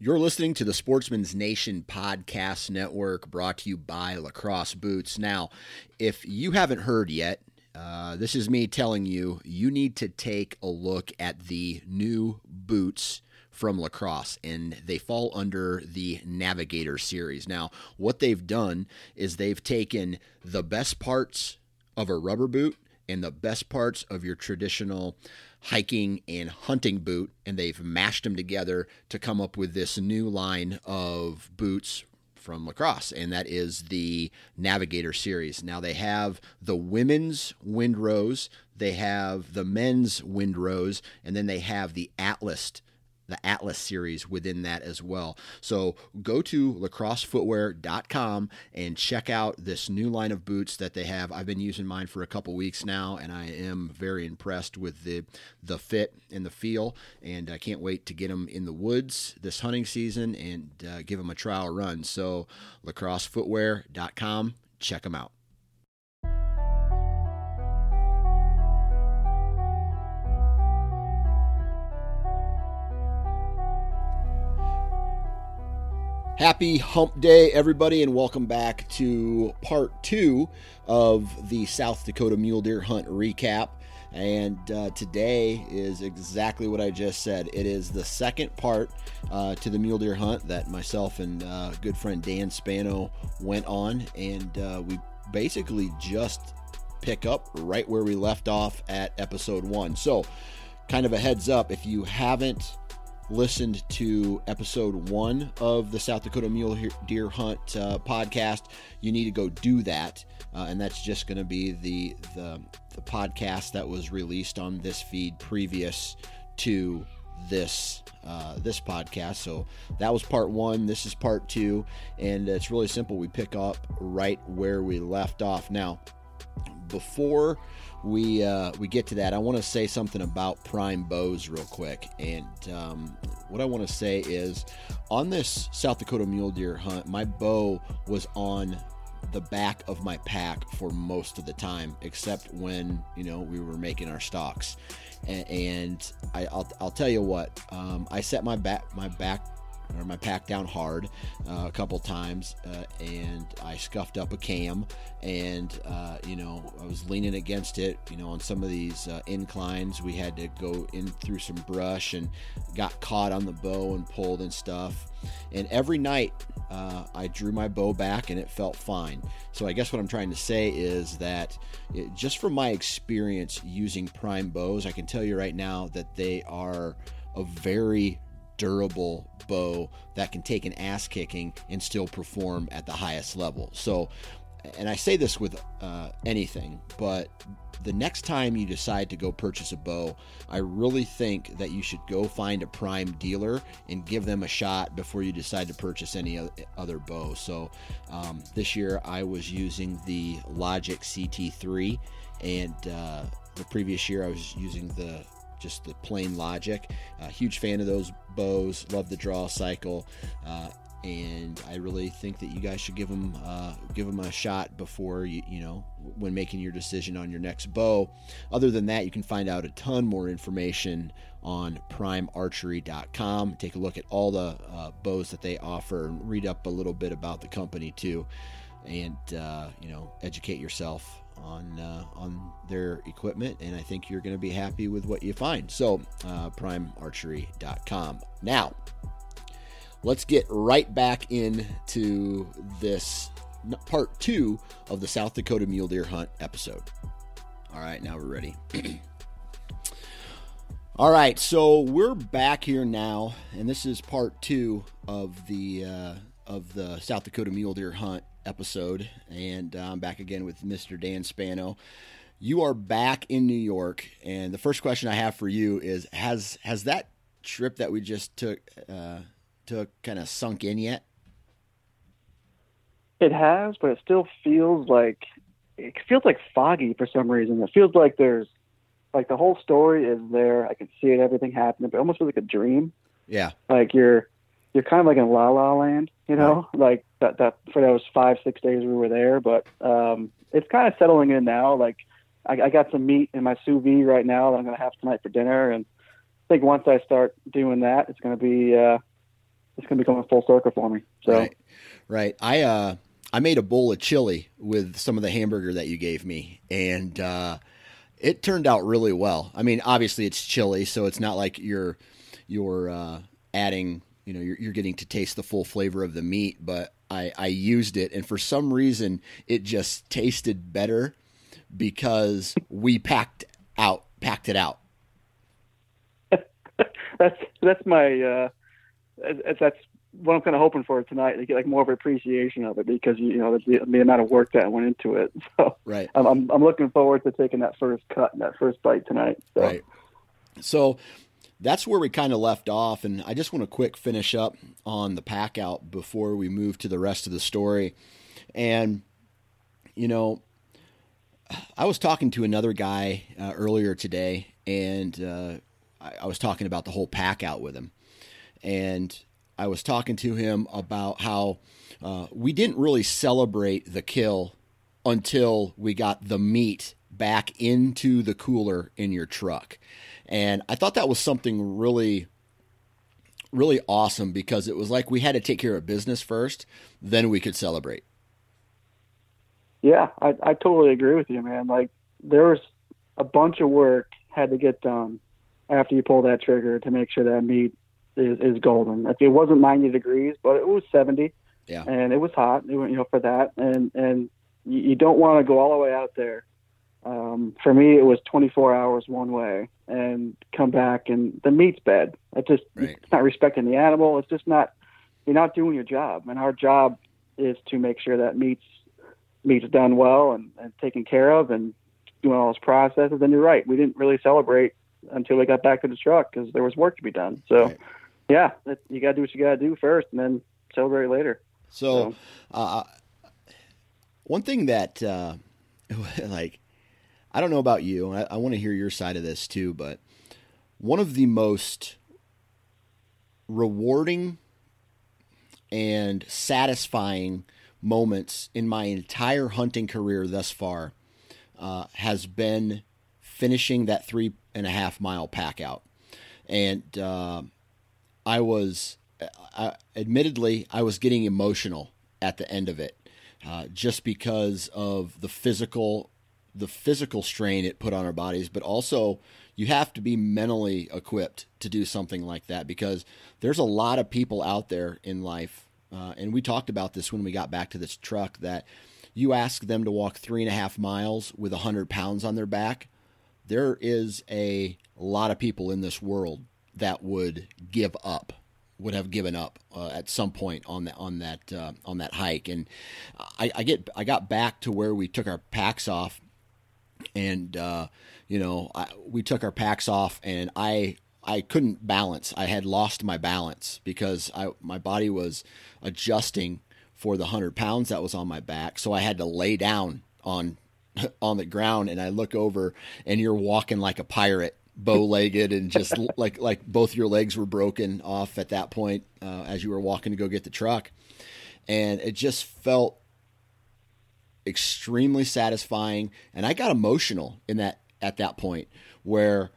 You're listening to the Sportsman's Nation Podcast Network brought to you by Lacrosse Boots. Now, if you haven't heard yet, uh, this is me telling you, you need to take a look at the new boots from lacrosse and they fall under the navigator series now what they've done is they've taken the best parts of a rubber boot and the best parts of your traditional hiking and hunting boot and they've mashed them together to come up with this new line of boots from lacrosse, and that is the Navigator series. Now they have the women's Windrose, they have the men's Windrose, and then they have the Atlas the Atlas series within that as well. So go to lacrossefootwear.com and check out this new line of boots that they have. I've been using mine for a couple weeks now, and I am very impressed with the the fit and the feel. And I can't wait to get them in the woods this hunting season and uh, give them a trial run. So lacrossefootwear.com, check them out. Happy hump day, everybody, and welcome back to part two of the South Dakota mule deer hunt recap. And uh, today is exactly what I just said. It is the second part uh, to the mule deer hunt that myself and uh, good friend Dan Spano went on. And uh, we basically just pick up right where we left off at episode one. So, kind of a heads up if you haven't listened to episode one of the South Dakota Mule Deer Hunt uh, podcast, you need to go do that. Uh, and that's just going to be the, the the podcast that was released on this feed previous to this uh, this podcast. So that was part one. This is part two, and it's really simple. We pick up right where we left off. Now, before we uh, we get to that, I want to say something about prime bows real quick. And um, what I want to say is, on this South Dakota mule deer hunt, my bow was on the back of my pack for most of the time, except when you know we were making our stalks. And, and I, will I'll tell you what, um, I set my back my back or my pack down hard uh, a couple times, uh, and I scuffed up a cam, and uh, you know I was leaning against it. You know, on some of these uh, inclines, we had to go in through some brush and got caught on the bow and pulled and stuff. And every night, uh, I drew my bow back, and it felt fine. So I guess what I'm trying to say is that it, just from my experience using prime bows, I can tell you right now that they are a very durable bow that can take an ass kicking and still perform at the highest level. So, and I say this with uh, anything, but the next time you decide to go purchase a bow, I really think that you should go find a prime dealer and give them a shot before you decide to purchase any other bow. So um, this year I was using the Logic CT3, and uh, the previous year I was using the just the plain logic. Uh, huge fan of those bows. Love the draw cycle. Uh, and I really think that you guys should give them uh, give them a shot before you you know when making your decision on your next bow. Other than that, you can find out a ton more information on primearchery.com. Take a look at all the uh, bows that they offer and read up a little bit about the company too, and uh, you know educate yourself on uh, on their equipment, and I think you're going to be happy with what you find. So, uh, primearchery.com. Now, let's get right back into this part two of the South Dakota mule deer hunt episode. All right, now we're ready. All right, so we're back here now, and this is part two of the uh, of the South Dakota mule deer hunt episode, and uh, I'm back again with Mr. Dan Spano. You are back in New York, and the first question I have for you is: has has that trip that we just took uh, took kind of sunk in yet? It has, but it still feels like it feels like foggy for some reason. It feels like there's like the whole story is there. I can see it, everything happening, but almost feels like a dream. Yeah. Like you're you're kind of like in la la land, you know, right. like that that for those five six days we were there. But um, it's kind of settling in now. Like I, I got some meat in my sous vide right now that I'm gonna have tonight for dinner, and I think once I start doing that, it's gonna be uh, it's gonna be coming full circle for me. So. Right. Right. I uh I made a bowl of chili with some of the hamburger that you gave me, and uh, it turned out really well. I mean, obviously it's chili, so it's not like you're you're uh, adding, you know, you're, you're getting to taste the full flavor of the meat. But I, I used it, and for some reason, it just tasted better because we packed out packed it out. that's that's my uh, that's what I'm kind of hoping for tonight to get like more of an appreciation of it because you know the, the amount of work that went into it. So right, I'm, I'm, I'm looking forward to taking that first cut and that first bite tonight. So. Right. So that's where we kind of left off, and I just want to quick finish up on the pack out before we move to the rest of the story. And you know, I was talking to another guy uh, earlier today, and uh, I, I was talking about the whole pack out with him, and I was talking to him about how uh, we didn't really celebrate the kill until we got the meat back into the cooler in your truck. And I thought that was something really, really awesome because it was like we had to take care of business first, then we could celebrate. Yeah, I, I totally agree with you, man. Like there was a bunch of work had to get done after you pull that trigger to make sure that meat is, is golden. If it wasn't 90 degrees, but it was 70, yeah, and it was hot, you know, for that. And and you, you don't want to go all the way out there. Um, for me, it was 24 hours one way and come back, and the meat's bad. It just right. it's not respecting the animal. It's just not you're not doing your job. And our job is to make sure that meat's meat's done well and, and taken care of and doing all those processes. And you're right, we didn't really celebrate until we got back to the truck because there was work to be done. So. Right yeah, you got to do what you got to do first, and then celebrate later. So, so. Uh, one thing that, uh, like, I don't know about you. I, I want to hear your side of this too, but one of the most rewarding and satisfying moments in my entire hunting career thus far uh, has been finishing that three and a half mile pack out. And uh, I was, uh, admittedly, I was getting emotional at the end of it, uh, just because of the physical, the physical strain it put on our bodies, but also you have to be mentally equipped to do something like that because there's a lot of people out there in life, uh, and we talked about this when we got back to this truck that you ask them to walk three and a half miles with a hundred pounds on their back. There is a lot of people in this world that would give up would have given up uh, at some point on that on that uh, on that hike and I, I, get I got back to where we took our packs off and uh, you know I, we took our packs off and I I couldn't balance. I had lost my balance because I my body was adjusting for the hundred pounds that was on my back. So I had to lay down on on the ground and I look over and you're walking like a pirate bow legged and just like like both your legs were broken off at that point uh, as you were walking to go get the truck, and it just felt extremely satisfying. And I got emotional in that at that point where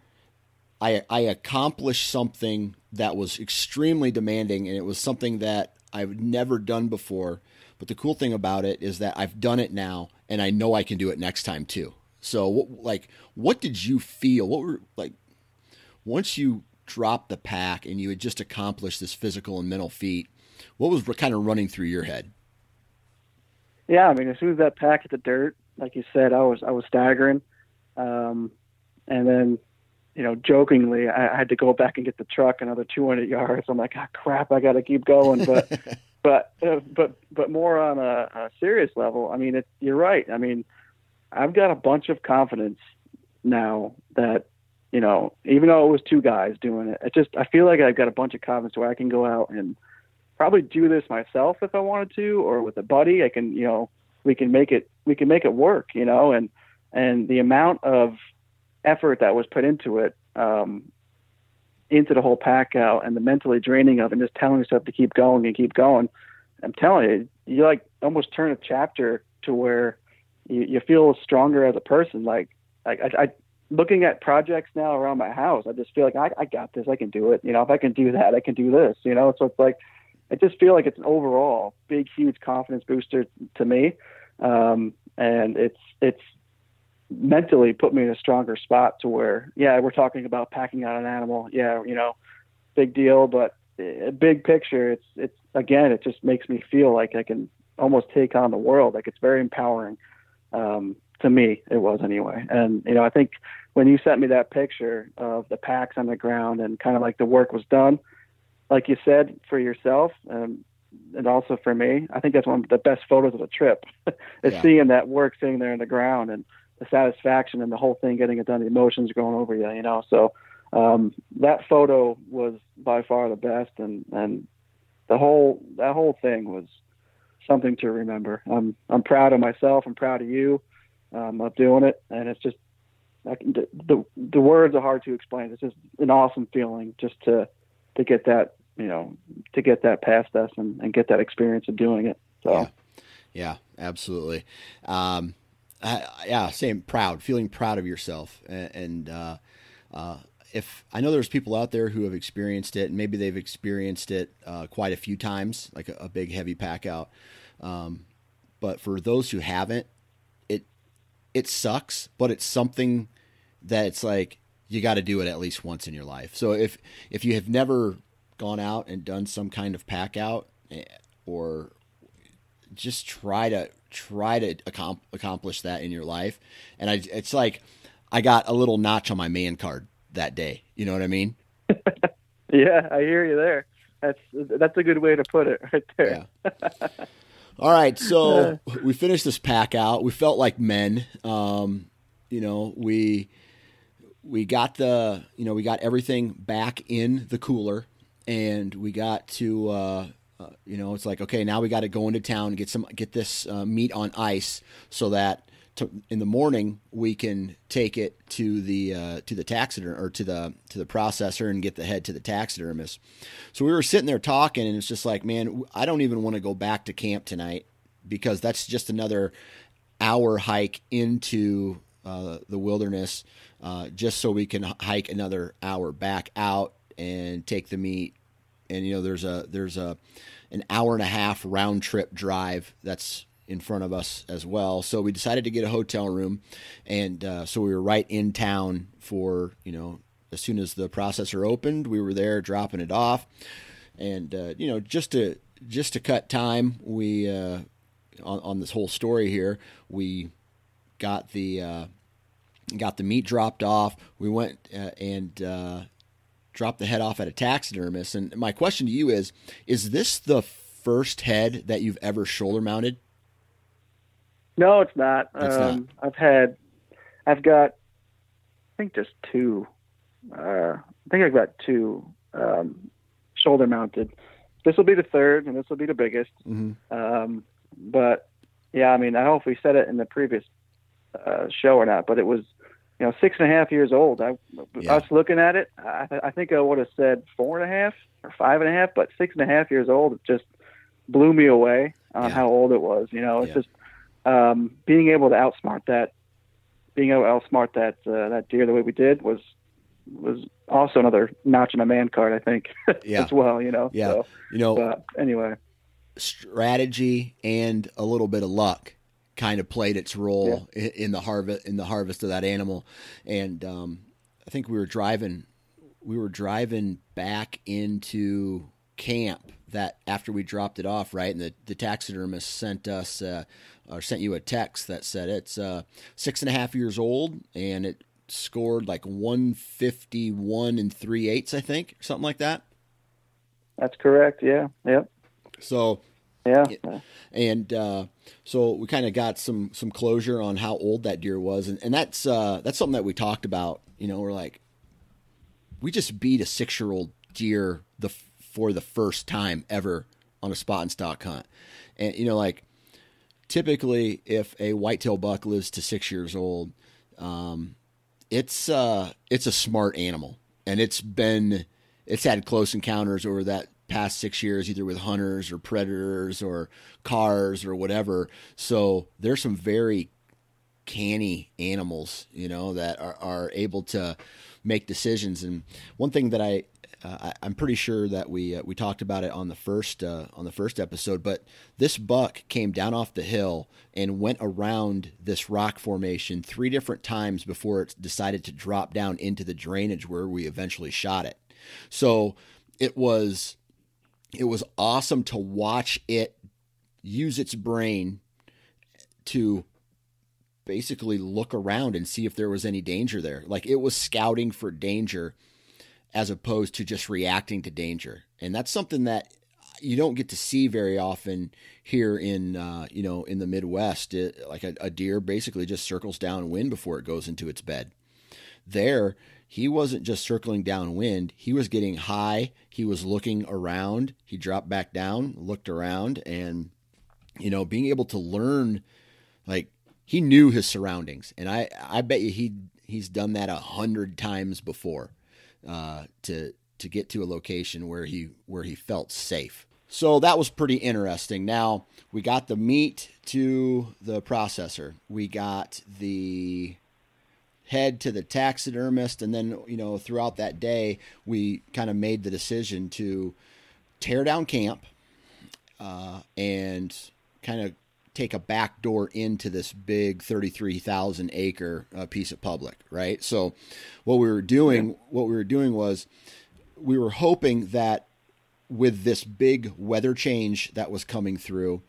I I accomplished something that was extremely demanding, and it was something that I've never done before. But the cool thing about it is that I've done it now, and I know I can do it next time too. So, like, what did you feel? What were like once you dropped the pack and you had just accomplished this physical and mental feat? What was kind of running through your head? Yeah, I mean, as soon as that pack hit the dirt, like you said, I was I was staggering, um, and then you know, jokingly, I, I had to go back and get the truck another 200 yards. I'm like, ah, crap, I got to keep going. But, but, uh, but, but more on a, a serious level. I mean, it, you're right. I mean, I've got a bunch of confidence now that, you know, even though it was two guys doing it, it just, I feel like I've got a bunch of confidence where I can go out and probably do this myself if I wanted to, or with a buddy. I can, you know, we can make it, we can make it work, you know, and, and the amount of effort that was put into it, um, into the whole pack out and the mentally draining of and just telling yourself to keep going and keep going. I'm telling you, you like almost turn a chapter to where you, you feel stronger as a person. Like, like I, I, looking at projects now around my house, I just feel like I, I got this. I can do it. You know, if I can do that, I can do this. You know, so it's like I just feel like it's an overall big, huge confidence booster to me, um, and it's it's mentally put me in a stronger spot to where, yeah, we're talking about packing out an animal. Yeah, you know, big deal, but a big picture, it's it's again, it just makes me feel like I can almost take on the world. Like it's very empowering. Um, to me, it was anyway. And you know, I think when you sent me that picture of the packs on the ground and kind of like the work was done, like you said for yourself, um, and also for me, I think that's one of the best photos of the trip is yeah. seeing that work sitting there in the ground and the satisfaction and the whole thing getting it done, the emotions going over you, you know. So um, that photo was by far the best, and and the whole that whole thing was something to remember. I'm I'm proud of myself. I'm proud of you um, of doing it, and it's just can, the, the the words are hard to explain. It's just an awesome feeling just to to get that you know to get that past us and, and get that experience of doing it. So. Yeah, yeah absolutely. Um, yeah, same proud, feeling proud of yourself, and, and uh, uh, if I know there's people out there who have experienced it, and maybe they've experienced it uh, quite a few times, like a, a big heavy pack out. Um, but for those who haven't, it it sucks, but it's something that it's like you got to do it at least once in your life. So if if you have never gone out and done some kind of pack out, eh, or just try to try to accomplish that in your life. And I, it's like I got a little notch on my man card that day. You know what I mean? yeah, I hear you there. That's that's a good way to put it right there. Yeah. All right, so we finished this pack out. We felt like men. Um, you know, we we got the you know we got everything back in the cooler, and we got to uh, uh, you know, it's like okay, now we got to go into town and get some get this uh, meat on ice so that to, in the morning we can take it to the uh, to the taxiderm or to the to the processor and get the head to the taxidermist. So we were sitting there talking, and it's just like, man, I don't even want to go back to camp tonight because that's just another hour hike into uh, the wilderness, uh, just so we can hike another hour back out and take the meat and you know there's a there's a an hour and a half round trip drive that's in front of us as well. So we decided to get a hotel room, and uh, so we were right in town for you know as soon as the processor opened, we were there dropping it off, and uh, you know just to just to cut time, we uh, on, on this whole story here, we got the uh, got the meat dropped off. We went uh, and uh, drop the head off at a taxidermist. And my question to you is: Is this the first head that you've ever shoulder mounted? No, it's not. It's um, not. I've had, I've got, I think just two. Uh, I think I've got two um, shoulder mounted. This will be the third, and this will be the biggest. Mm-hmm. Um, but yeah, I mean, I don't know if we said it in the previous uh, show or not, but it was you know, six and a half years old. I, yeah. us looking at it, I, I think I would have said four and a half or five and a half, but six and a half years old, it just blew me away on yeah. how old it was. You know, it's yeah. just um, being able to outsmart that, being able to outsmart that uh, that deer the way we did was was also another notch in my man card. I think yeah. as well. You know, yeah. So, you know, but anyway, strategy and a little bit of luck kind of played its role yeah. in the harvest in the harvest of that animal. And um, I think we were driving we were driving back into camp that after we dropped it off, right? And the, the taxidermist sent us uh, or sent you a text that said it's uh, six and a half years old and it scored like 151 and three eighths, I think, something like that. That's correct. Yeah. Yep. So Yeah. and uh, so we kind of got some some closure on how old that deer was, and, and that's uh, that's something that we talked about. You know, we're like, we just beat a six year old deer the for the first time ever on a spot and stalk hunt, and you know, like typically if a whitetail buck lives to six years old, um, it's uh, it's a smart animal, and it's been it's had close encounters over that past six years, either with hunters or predators or cars or whatever. So there's some very canny animals, you know, that are, are able to make decisions. And one thing that I, uh, I am pretty sure that we uh, we talked about it on the first uh, on the first episode, but this buck came down off the hill and went around this rock formation three different times before it decided to drop down into the drainage where we eventually shot it. So it was it was awesome to watch it use its brain to basically look around and see if there was any danger there. Like it was scouting for danger as opposed to just reacting to danger. And that's something that you don't get to see very often here in uh, you know in the Midwest. It, like a, a deer basically just circles downwind before it goes into its bed. There, he wasn't just circling downwind, he was getting high, he was looking around, he dropped back down, looked around, and you know, being able to learn like he knew his surroundings. And I, I bet you he he's done that a hundred times before uh, to to get to a location where he where he felt safe. So that was pretty interesting. Now we got the meat to the processor. We got the head to the taxidermist and then you know throughout that day we kind of made the decision to tear down camp uh, and kind of take a back door into this big 33,000 acre uh, piece of public right so what we were doing yeah. what we were doing was we were hoping that with this big weather change that was coming through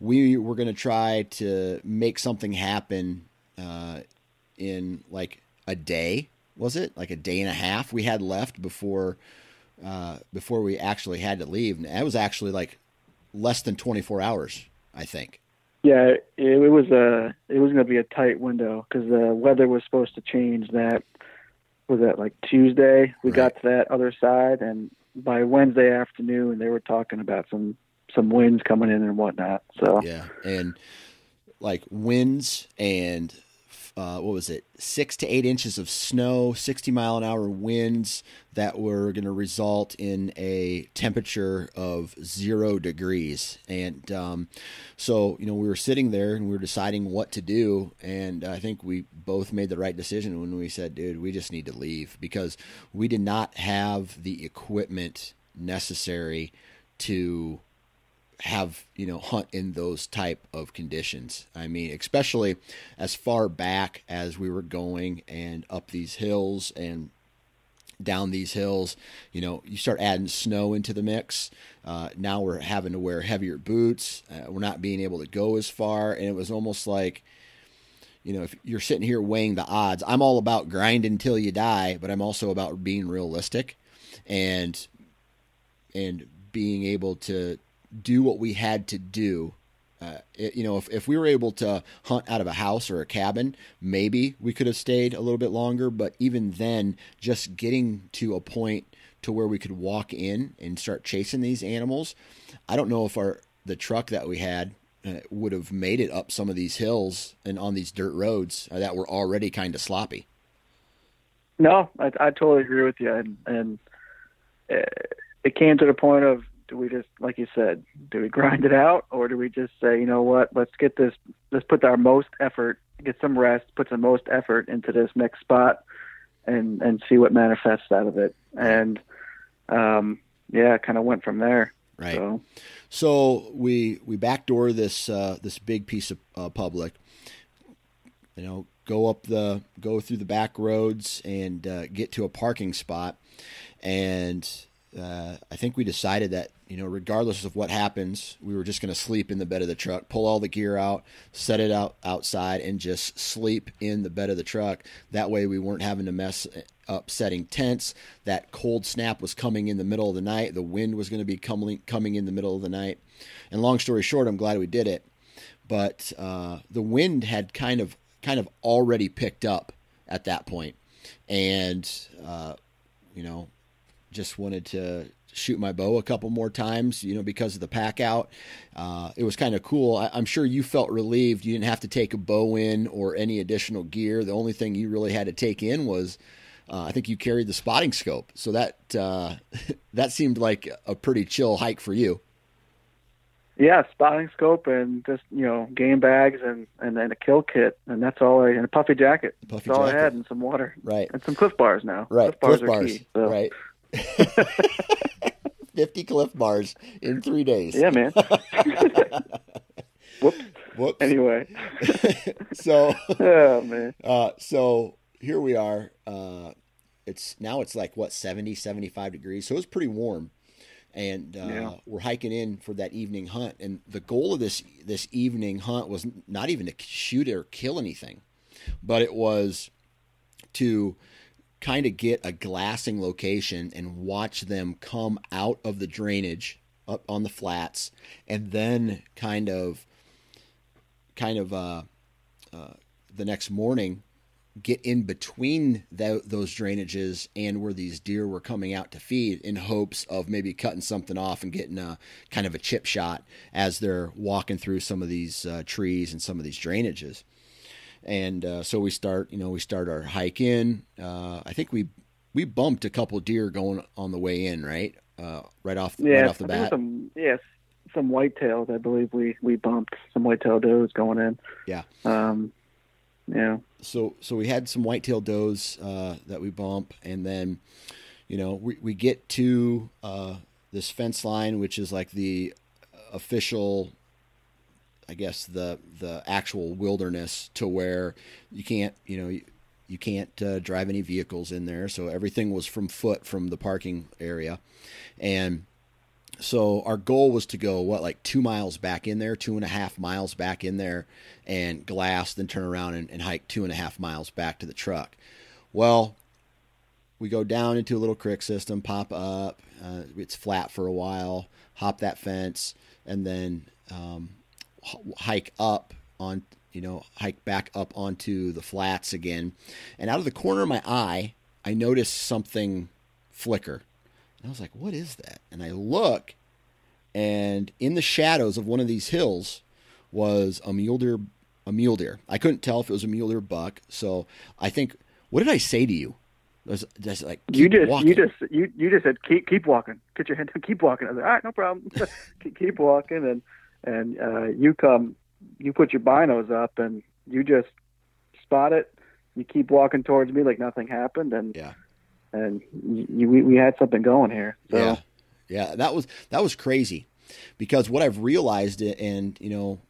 we were going to try to make something happen uh, in like a day. Was it like a day and a half we had left before uh, before we actually had to leave? And that was actually like less than 24 hours, I think. Yeah, it, it was a it was going to be a tight window because the weather was supposed to change. That was that like Tuesday. We right. got to that other side, and by Wednesday afternoon, they were talking about some some winds coming in and whatnot. So yeah, and like winds and uh, what was it, six to eight inches of snow, 60 mile an hour winds that were going to result in a temperature of zero degrees. And um, so, you know, we were sitting there and we were deciding what to do. And I think we both made the right decision when we said, dude, we just need to leave because we did not have the equipment necessary to have you know hunt in those type of conditions. I mean especially as far back as we were going and up these hills and down these hills you know you start adding snow into the mix. Uh, now we're having to wear heavier boots. Uh, we're not being able to go as far. And it was almost like you know if you're sitting here weighing the odds i'm all about grind until you die but i'm also about being realistic and and being able to do what we had to do. Uh, it, you know, if, if we were able to hunt out of a house or a cabin, maybe we could have stayed a little bit longer. But even then, just getting to a point to where we could walk in and start chasing these animals, I don't know if our the truck that we had uh, would have made it up some of these hills and on these dirt roads uh, that were already kind of sloppy. No, I, I totally agree with you, and, and uh, it came to the point of do we just like you said do we grind it out or do we just say you know what let's get this let's put our most effort get some rest put some most effort into this next spot and and see what manifests out of it. And um yeah kind of went from there. Right. So, so we we backdoor this uh this big piece of uh, public. You know go up the go through the back roads and uh, get to a parking spot. And uh, I think we decided that you know, regardless of what happens, we were just going to sleep in the bed of the truck, pull all the gear out, set it out outside, and just sleep in the bed of the truck. That way, we weren't having to mess up setting tents. That cold snap was coming in the middle of the night. The wind was going to be coming coming in the middle of the night. And long story short, I'm glad we did it. But uh, the wind had kind of kind of already picked up at that point, and uh, you know, just wanted to shoot my bow a couple more times, you know, because of the pack out. Uh, it was kind of cool. I, am sure you felt relieved. You didn't have to take a bow in or any additional gear. The only thing you really had to take in was, uh, I think you carried the spotting scope. So that uh, that seemed like a pretty chill hike for you. Yeah, spotting scope and just you know game bags and and then a kill kit and that's all I and a puffy jacket. Puffy that's all. I had and some water. Right. And some Clif bars now. Right. Clif bars, Clif bars. Key, so. Right. 50 Clif bars in three days. Yeah, man. Whoops. Whoops. Anyway. so, oh, man. Uh, so here we are. Uh, it's now it's like what 70, 75 degrees. So it's pretty warm. And uh, yeah. we're hiking in for that evening hunt. And the goal of this this evening hunt was not even to shoot or kill anything, but it was to kind of get a glassing location and watch them come out of the drainage up on the flats and then kind of kind of uh, uh, the next morning get in between the, those drainages and where these deer were coming out to feed in hopes of maybe cutting something off and getting a kind of a chip shot as they're walking through some of these uh, trees and some of these drainages and uh, so we start you know we start our hike in. Uh, i think we we bumped a couple deer going on the way in right? Uh, right off yeah, right off the bat. some yes some whitetails i believe we we bumped some whitetail does going in. Yeah. Um yeah. So so we had some whitetail does uh, that we bump. And then you know we, we get to uh, this fence line which is like the official I guess the the actual wilderness to where you can't you know you, you can't uh, drive any vehicles in there. So everything was from foot from the parking area, and so our goal was to go what like two miles back in there, two and a half miles back in there, and glass, then turn around and, and hike two and a half miles back to the truck. Well, we go down into a little creek system, pop up. Uh, it's flat for a while. Hop that fence, and then um, hike up on you know hike back up onto the flats again. And out of the corner of my eye i noticed something flicker. And i was like what is that? And i look and in the shadows of one of these hills was a mule deer a mule deer. I couldn't tell if it was a mule deer buck so i think what did i say to you? Was just like you just walking. you just you you just said keep keep walking. Get your hand keep walking. I was like all right no problem. Keep walking and and uh, you come, you put your binos up, and you just spot it. You keep walking towards me like nothing happened, and yeah, and you, we we had something going here. So. Yeah, yeah, that was that was crazy, because what I've realized, and you know,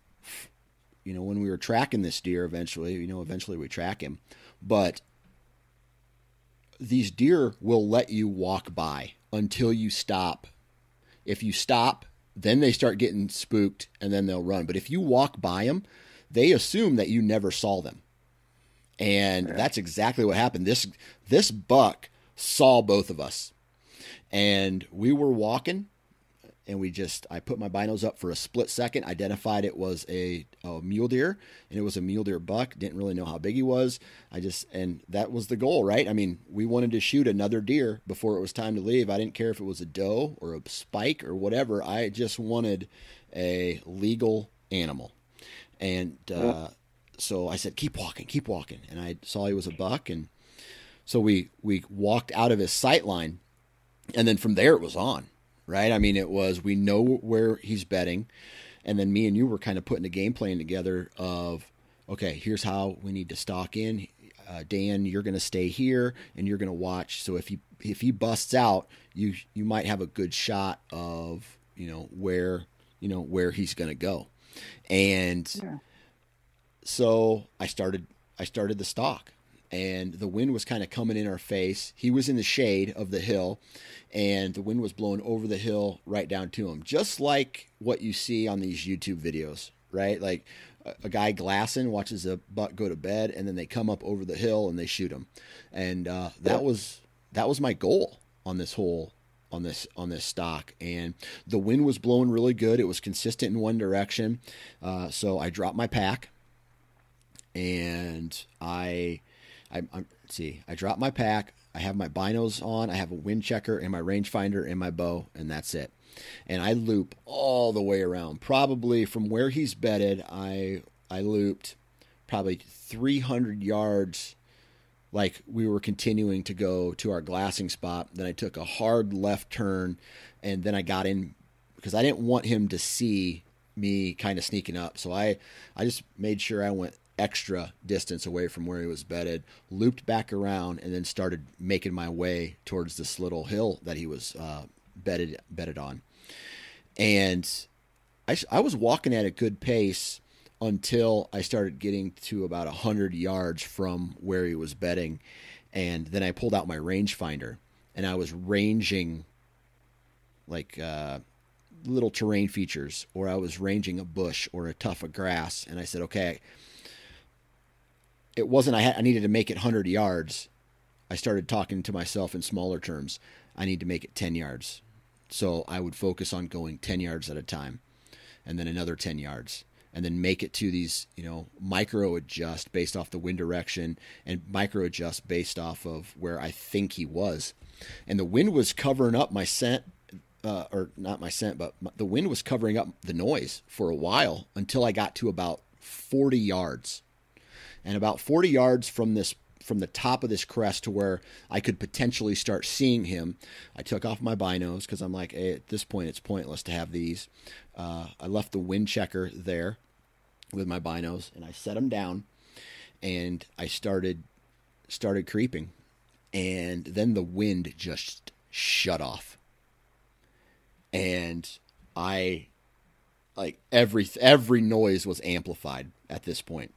you know, when we were tracking this deer, eventually, you know, eventually we track him, but these deer will let you walk by until you stop. If you stop then they start getting spooked and then they'll run. But if you walk by them, they assume that you never saw them. And yeah. that's exactly what happened. This this buck saw both of us. And we were walking and we just I put my binos up for a split second, identified it was a, a, mule deer, and it was a mule deer buck. Didn't really know how big he was. I just and that was the goal, right? I mean, we wanted to shoot another deer before it was time to leave. I didn't care if it was a doe or a spike or whatever. I just wanted a legal animal, and uh, so I said, "Keep walking, keep walking." And I saw he was a buck, and so we we walked out of his sight line, and then from there it was on right? I mean, it was we know where he's betting, and then me and you were kind of putting a game plan together of okay, here's how we need to stalk in. Uh, Dan, you're going to stay here and you're going to watch. So if he if he busts out, you you might have a good shot of you know where you know where he's going to go, and yeah. so I started I started the stock, and the wind was kind of coming in our face. He was in the shade of the hill, and the wind was blowing over the hill right down to him, just like what you see on these YouTube videos, right? Like a, a guy glassing watches a buck go to bed, and then they come up over the hill and they shoot him, and uh, that was that was my goal on this whole on this on this stalk. And the wind was blowing really good. It was consistent in one direction. Uh, so i dropped my pack and i I, am see, I drop my pack. I have my binos on. I have a wind checker and my rangefinder and my bow, and that's it. And I loop all the way around. Probably from where he's bedded, I I looped probably 300 yards. Like we were continuing to go to our glassing spot. Then I took a hard left turn, and then I got in because I didn't want him to see me kind of sneaking up. So I I just made sure I went extra distance away from where he was bedded, looped back around, and then started making my way towards this little hill that he was uh, bedded bedded on. And I, I was walking at a good pace until I started getting to about a hundred yards from where he was bedding, and then I pulled out my rangefinder and I was ranging like uh, little terrain features, or I was ranging a bush or a tuft of grass, and I said, okay it wasn't I, had, I needed to make it 100 yards. I started talking to myself in smaller terms. I need to make it 10 yards. So I would focus on going 10 yards at a time and then another 10 yards and then make it to these, you know, micro adjust based off the wind direction and micro adjust based off of where I think he was. And the wind was covering up my scent, uh, or not my scent, but my, the wind was covering up the noise for a while until I got to about 40 yards and about 40 yards from this from the top of this crest to where I could potentially start seeing him. I took off my binos because I'm like, hey, at this point, it's pointless to have these. Uh, I left the wind checker there with my binos, and I set them down, and I started started creeping, and then the wind just shut off, and I like every every noise was amplified at this point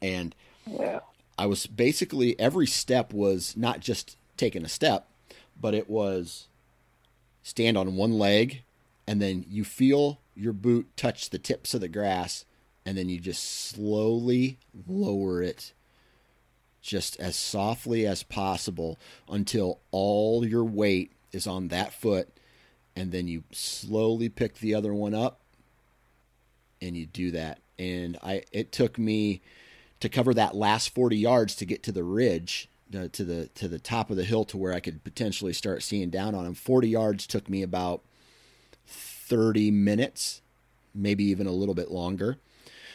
and yeah. I was basically every step was not just taking a step, but it was stand on one leg and then you feel your boot touch the tips of the grass and then you just slowly lower it just as softly as possible until all your weight is on that foot and then you slowly pick the other one up and you do that and I it took me to cover that last 40 yards to get to the ridge to the to the top of the hill to where I could potentially start seeing down on him. 40 yards took me about 30 minutes, maybe even a little bit longer.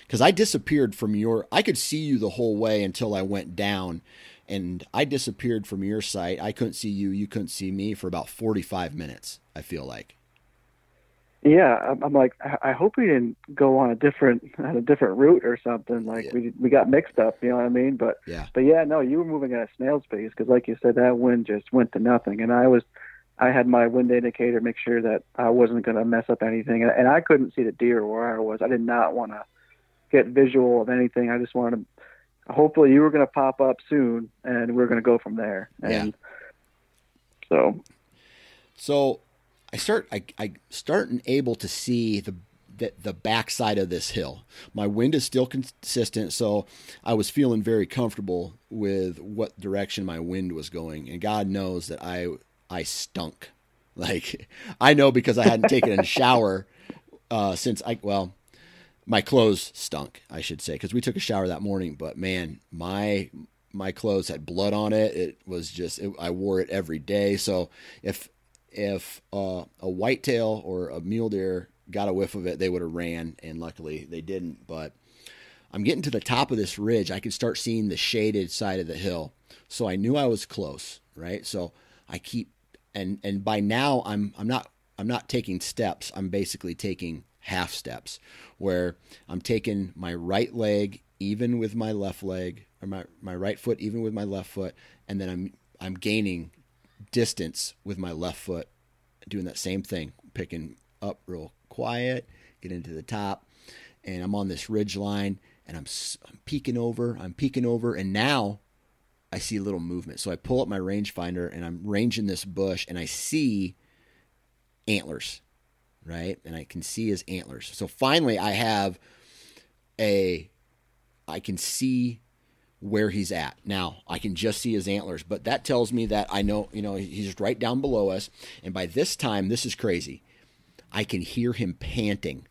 Cuz I disappeared from your I could see you the whole way until I went down and I disappeared from your sight. I couldn't see you, you couldn't see me for about 45 minutes, I feel like. Yeah, I'm like, I hope we didn't go on a different on a different route or something. Like yeah. we we got mixed up, you know what I mean? But yeah, but yeah, no, you were moving at a snail's pace because, like you said, that wind just went to nothing, and I was, I had my wind indicator make sure that I wasn't going to mess up anything, and, and I couldn't see the deer where I was. I did not want to get visual of anything. I just wanted to. Hopefully, you were going to pop up soon, and we are going to go from there. And yeah. so, so I start I, I start able to see the the, the backside of this hill. My wind is still consistent, so I was feeling very comfortable with what direction my wind was going. And God knows that I I stunk. Like I know because I hadn't taken a shower uh, since I well, my clothes stunk. I should say because we took a shower that morning. But man, my my clothes had blood on it. It was just it, I wore it every day. So if if uh, a whitetail or a mule deer got a whiff of it, they would have ran, and luckily they didn't. But I'm getting to the top of this ridge. I can start seeing the shaded side of the hill, so I knew I was close. Right, so I keep and and by now I'm I'm not I'm not taking steps. I'm basically taking half steps, where I'm taking my right leg even with my left leg, or my my right foot even with my left foot, and then I'm I'm gaining distance with my left foot, doing that same thing, picking up real quiet, get into the top, and I'm on this ridge line, and I'm, I'm peeking over, I'm peeking over, and now I see a little movement. So I pull up my rangefinder and I'm ranging this bush and I see antlers, right? And I can see his antlers. So finally I have a I can see where he's at. Now, I can just see his antlers, but that tells me that I know, you know, he's right down below us. And by this time, this is crazy. I can hear him panting,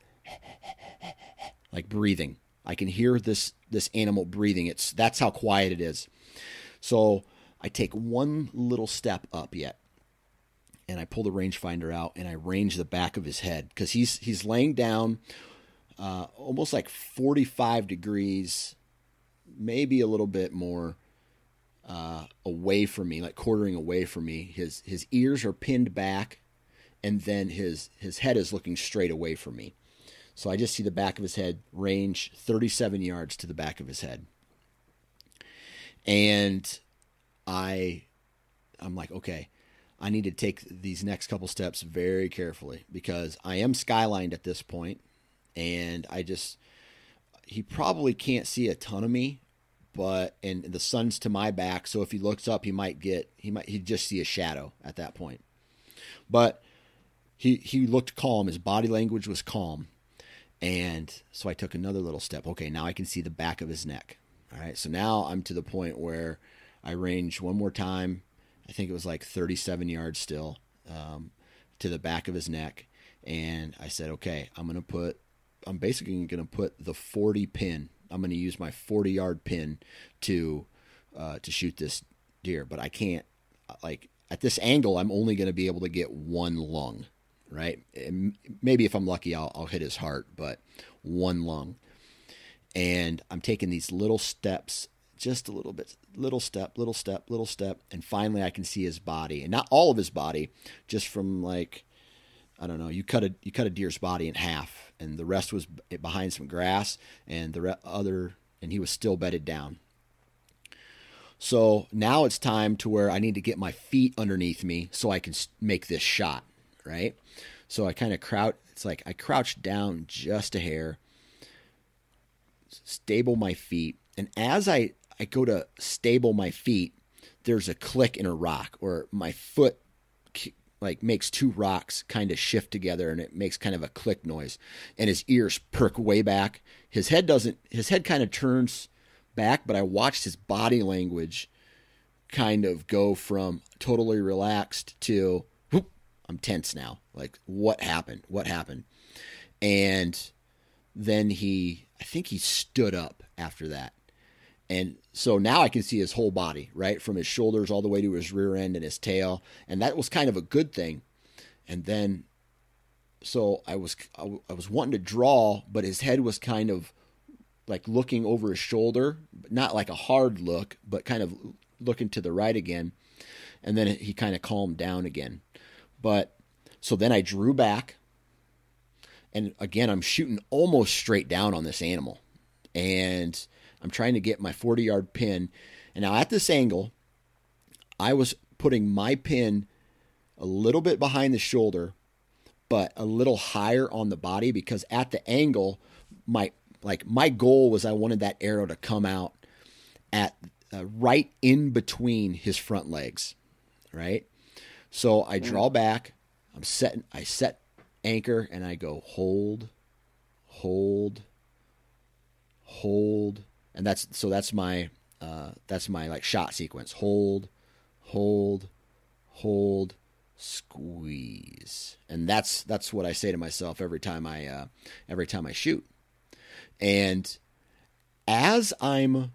like breathing. I can hear this this animal breathing. It's that's how quiet it is. So I take one little step up yet, and I pull the rangefinder out and I range the back of his head because he's he's laying down, uh, almost like 45 degrees maybe a little bit more uh, away from me, like quartering away from me. His his ears are pinned back, and then his his head is looking straight away from me. So I just see the back of his head range 37 yards to the back of his head. And I I'm like, okay, I need to take these next couple steps very carefully because I am skylined at this point and I just he probably can't see a ton of me but and the sun's to my back, so if he looks up, he might get he might he'd just see a shadow at that point. But he he looked calm. His body language was calm, and so I took another little step. Okay, now I can see the back of his neck. All right, so now I'm to the point where I range one more time. I think it was like 37 yards still um, to the back of his neck, and I said, okay, I'm gonna put. I'm basically going to put the 40 pin I'm going to use my 40 yard pin to uh, to shoot this deer, but I can't like at this angle. I'm only going to be able to get one lung, right? And maybe if I'm lucky, I'll, I'll hit his heart, but one lung. And I'm taking these little steps, just a little bit, little step, little step, little step, and finally I can see his body, and not all of his body, just from like I don't know. You cut a you cut a deer's body in half, and the rest was behind some grass, and the re- other, and he was still bedded down. So now it's time to where I need to get my feet underneath me so I can make this shot, right? So I kind of crouch. It's like I crouch down just a hair, stable my feet, and as I I go to stable my feet, there's a click in a rock, or my foot like makes two rocks kind of shift together and it makes kind of a click noise and his ears perk way back. His head doesn't his head kind of turns back but i watched his body language kind of go from totally relaxed to whoop, i'm tense now. Like what happened? What happened? And then he i think he stood up after that and so now I can see his whole body, right? From his shoulders all the way to his rear end and his tail. And that was kind of a good thing. And then, so I was, I was wanting to draw, but his head was kind of like looking over his shoulder, not like a hard look, but kind of looking to the right again. And then he kind of calmed down again. But so then I drew back. And again, I'm shooting almost straight down on this animal. And I'm trying to get my 40 yard pin. And now at this angle, I was putting my pin a little bit behind the shoulder, but a little higher on the body because at the angle, my like my goal was I wanted that arrow to come out at uh, right in between his front legs, right? So I draw back. I'm setting. I set anchor and I go hold, hold, hold, and that's so that's my uh, that's my like shot sequence. Hold, hold, hold, squeeze, and that's that's what I say to myself every time I uh, every time I shoot. And as I'm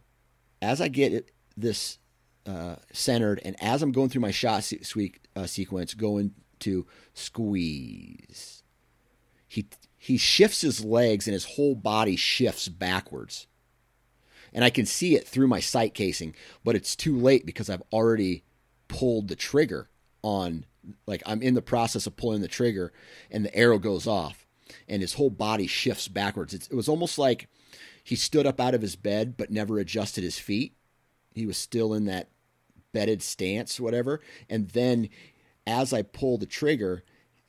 as I get this uh, centered, and as I'm going through my shot se- uh, sequence, going to squeeze, he he shifts his legs and his whole body shifts backwards and I can see it through my sight casing, but it's too late because I've already pulled the trigger on like I'm in the process of pulling the trigger and the arrow goes off and his whole body shifts backwards. It's, it was almost like he stood up out of his bed but never adjusted his feet. He was still in that bedded stance, whatever. And then as I pull the trigger,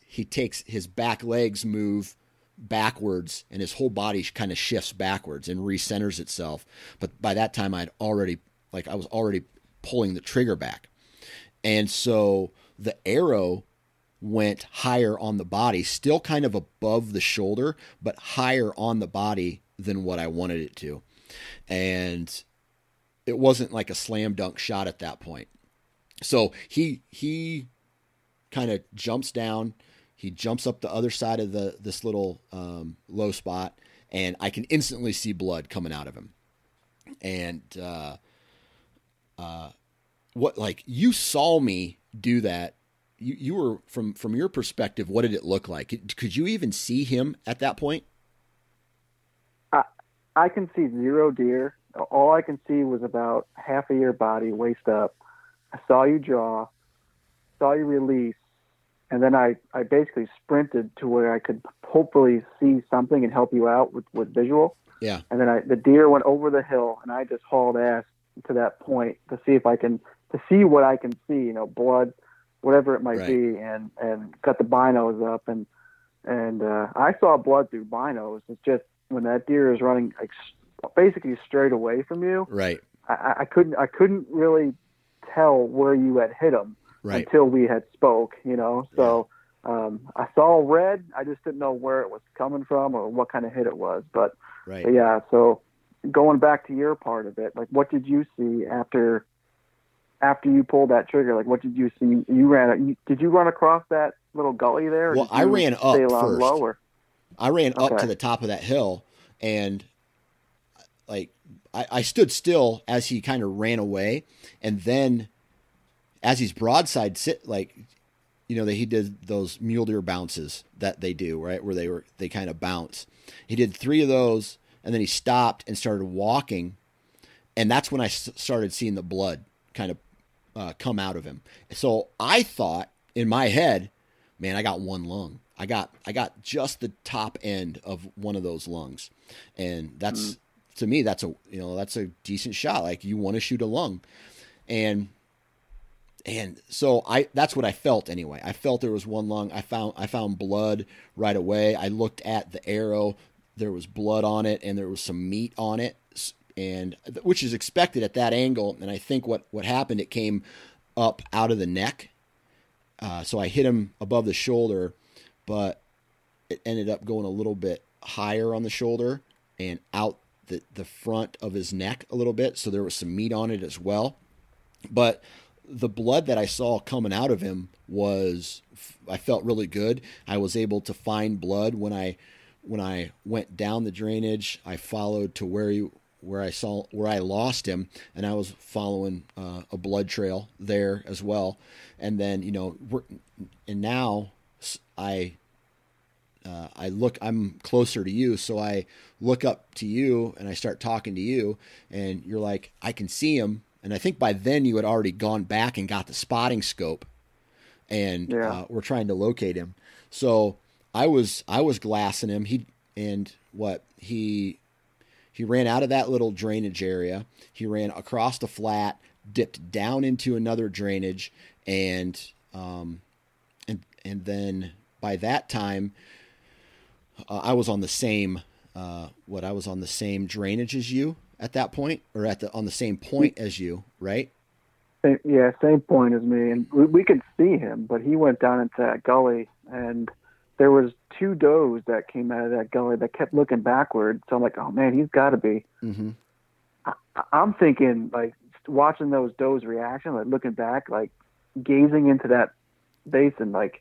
he takes his back legs move backwards and his whole body kind of shifts backwards and recenters itself. But by that time, I'd already, like, I was already pulling the trigger back. And so the arrow went higher on the body, still kind of above the shoulder, but higher on the body than what I wanted it to. And it wasn't like a slam dunk shot at that point. So he he kind of jumps down, he jumps up the other side of the this little um, low spot, and I can instantly see blood coming out of him. And uh, uh, what like you saw me do that. You, you were from from your perspective what did it look like? Could you even see him at that point? I i can see zero deer. All i can see was about half of your body waist up. I saw you draw saw you release and then i i basically sprinted to where i could hopefully see something and help you out with with visual. Yeah. And then i the deer went over the hill and i just hauled ass to that point to see if i can to see what i can see you know blood whatever it might Right. be, and and got the binos up, and and uh, I saw blood through binos. It's just when that deer is running like, s- basically straight away from you, right. I, I couldn't I couldn't really tell where you had hit him right until we had spoke, you know. So um, I saw red. I just didn't know where it was coming from or what kind of hit it was. But, right but yeah, so going back to your part of it, like what did you see after after you pulled that trigger? Like what did you see? You ran. You, did you run across that little gully there? Well, I ran up first. Lower? I ran up Okay. to the top of that hill and like I, I stood still as he kind of ran away and then as he's broadside sit like you know that he did those mule deer bounces that they do right? Where they were they kind of bounce. He did three of those and then he stopped and started walking. And that's when i s- started seeing the blood kind of uh, come out of him. So i thought in my head man i got one lung. I got i got just the top end of one of those lungs. And that's to me that's a you know that's a decent shot. Like you want to shoot a lung. And and so I that's what I felt anyway. I felt there was one lung. I found I found blood right away. I looked at the arrow. There was blood on it and there was some meat on it and which is expected at that angle and I think what what happened it came up out of the neck. Uh, so I hit him above the shoulder, but it ended up going a little bit higher on the shoulder and out the, the front of his neck a little bit. So there was some meat on it as well. But the blood that I saw coming out of him was I felt really good. I was able to find blood when I when I went down the drainage. I followed to where you where I saw where I lost him, and I was following uh, a blood trail there as well. And then you know, and now I uh, I look, I'm closer to you, so I look up to you and I start talking to you, and you're like, I can see him, and I think by then you had already gone back and got the spotting scope, and Yeah. uh, we're trying to locate him. So I was I was glassing him. He and what he he ran out of that little drainage area. He ran across the flat, dipped down into another drainage, and um, and and then by that time, uh, I was on the same uh, what I was on the same drainage as you at that point, or at the on the same point as you, right? Yeah, same point as me, and we, we could see him, but he went down into that gully, and there was two does that came out of that gully that kept looking backward. So I'm like, oh man, he's got to be. Mm-hmm. I, I'm thinking like watching those does reaction, like looking back, like gazing into that basin, like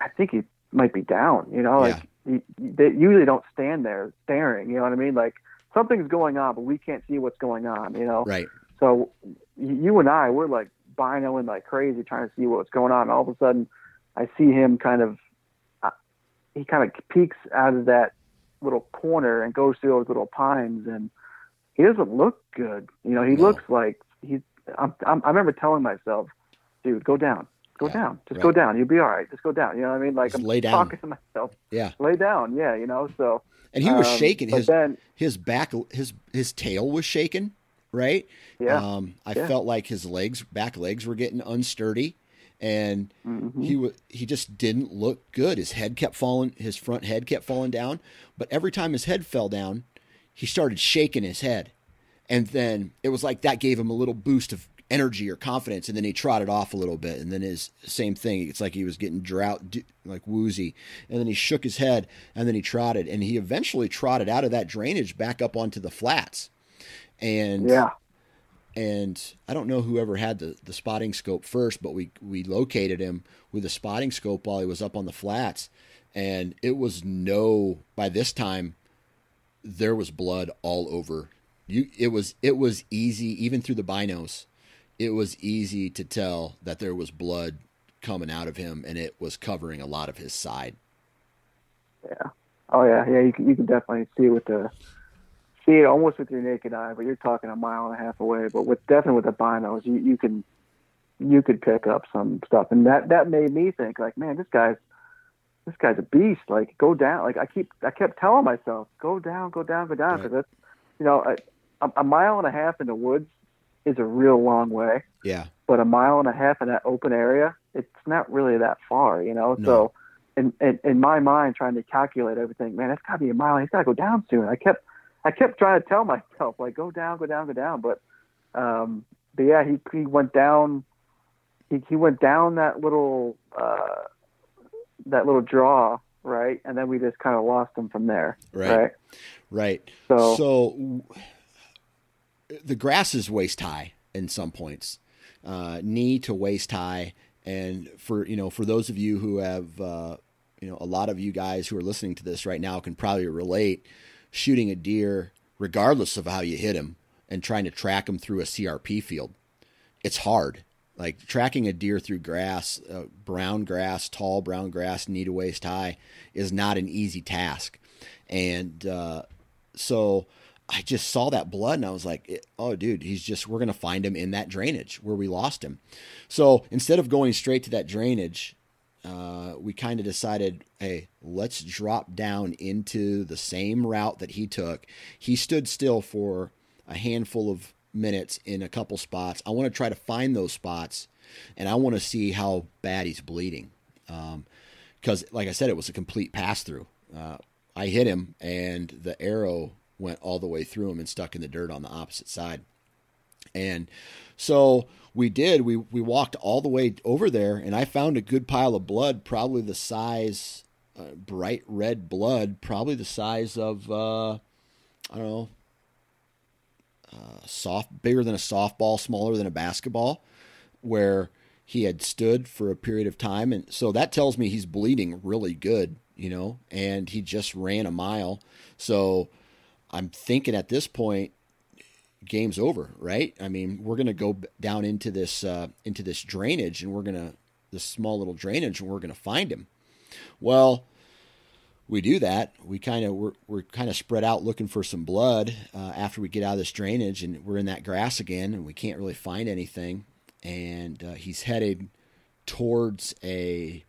I think he might be down. You know, like he, they usually don't stand there staring. You know what I mean? Like something's going on, but we can't see what's going on. You know. Right. So you and I, we're like binoing like crazy, trying to see what's going on. And all of a sudden, I see him kind of, uh, he kind of peeks out of that little corner and goes through those little pines, and he doesn't look good. You know, he No. looks like he's. I'm, I'm, I remember telling myself, dude, go down, go Yeah, down, just right. go down, you'll be all right. Just go down. You know what I mean? Like Just I'm lay down. talking to myself, Yeah. lay down. Yeah, you know. So And he was um, shaking. His then, his back his his tail was shaking. Right. yeah, Um, I Yeah. felt like his legs, back legs, were getting unsturdy, and mhm. he wa he just didn't look good. His head kept falling, his front head kept falling down. But every time his head fell down, he started shaking his head, and then it was like that gave him a little boost of energy or confidence, and then he trotted off a little bit, and then his same thing. It's like he was getting drought, like woozy, and then he shook his head, and then he trotted, and he eventually trotted out of that drainage back up onto the flats, and yeah. And I don't know whoever had the, the spotting scope first, but we, we located him with a spotting scope while he was up on the flats. And it was no, by this time, there was blood all over. You, it was it was easy even through the binos it was easy to tell that there was blood coming out of him and it was covering a lot of his side. Yeah. Oh yeah, yeah. You can you can definitely see it with the see it almost with your naked eye, but you're talking a mile and a half away. But with definitely with the binos, you you can you could pick up some stuff, and that that made me think like, man, this guy's this guy's a beast. Like, go down. Like I keep I kept telling myself, go down, go down, go down, because that's you know a, a mile and a half in the woods is a real long way. Yeah. But a mile and a half in that open area, it's not really that far, you know. No. So, in, in in my mind, trying to calculate everything, man, it's got to be a mile. He's got to go down soon. I kept I kept trying to tell myself like, go down, go down, go down. But um, but yeah, he he went down. He he went down that little uh, that little draw, right, and then we just kind of lost him from there. Right. Right. Right. So so the grass is waist high in some points, uh, knee to waist high. And for you know, for those of you who have, uh, you know, a lot of you guys who are listening to this right now can probably relate. Shooting a deer, regardless of how you hit him, and trying to track him through a CRP field, it's hard. Like tracking a deer through grass, uh, brown grass, tall brown grass, knee to waist high, is not an easy task. And uh, so I just saw that blood and I was like, oh, dude, he's just, we're going to find him in that drainage where we lost him. So instead of going straight to that drainage, uh, we kind of decided, hey, let's drop down into the same route that he took. He stood still for a handful of minutes in a couple spots. I want to try to find those spots and I want to see how bad he's bleeding. Because, um, like I said, it was a complete pass through. Uh, I hit him and the arrow went all the way through him and stuck in the dirt on the opposite side. And so we did. We we walked all the way over there, and I found a good pile of blood, probably the size, uh, bright red blood, probably the size of uh, I don't know, uh, soft, bigger than a softball, smaller than a basketball, where he had stood for a period of time, and so that tells me he's bleeding really good, you know, and he just ran a mile, so I'm thinking at this point, game's over, right? I mean, we're going to go down into this uh, into this drainage, and we're going to this small little drainage, and we're going to find him. Well, we do that. We kind of we're we're kind of spread out looking for some blood uh, after we get out of this drainage, and we're in that grass again, and we can't really find anything. And uh, he's headed towards a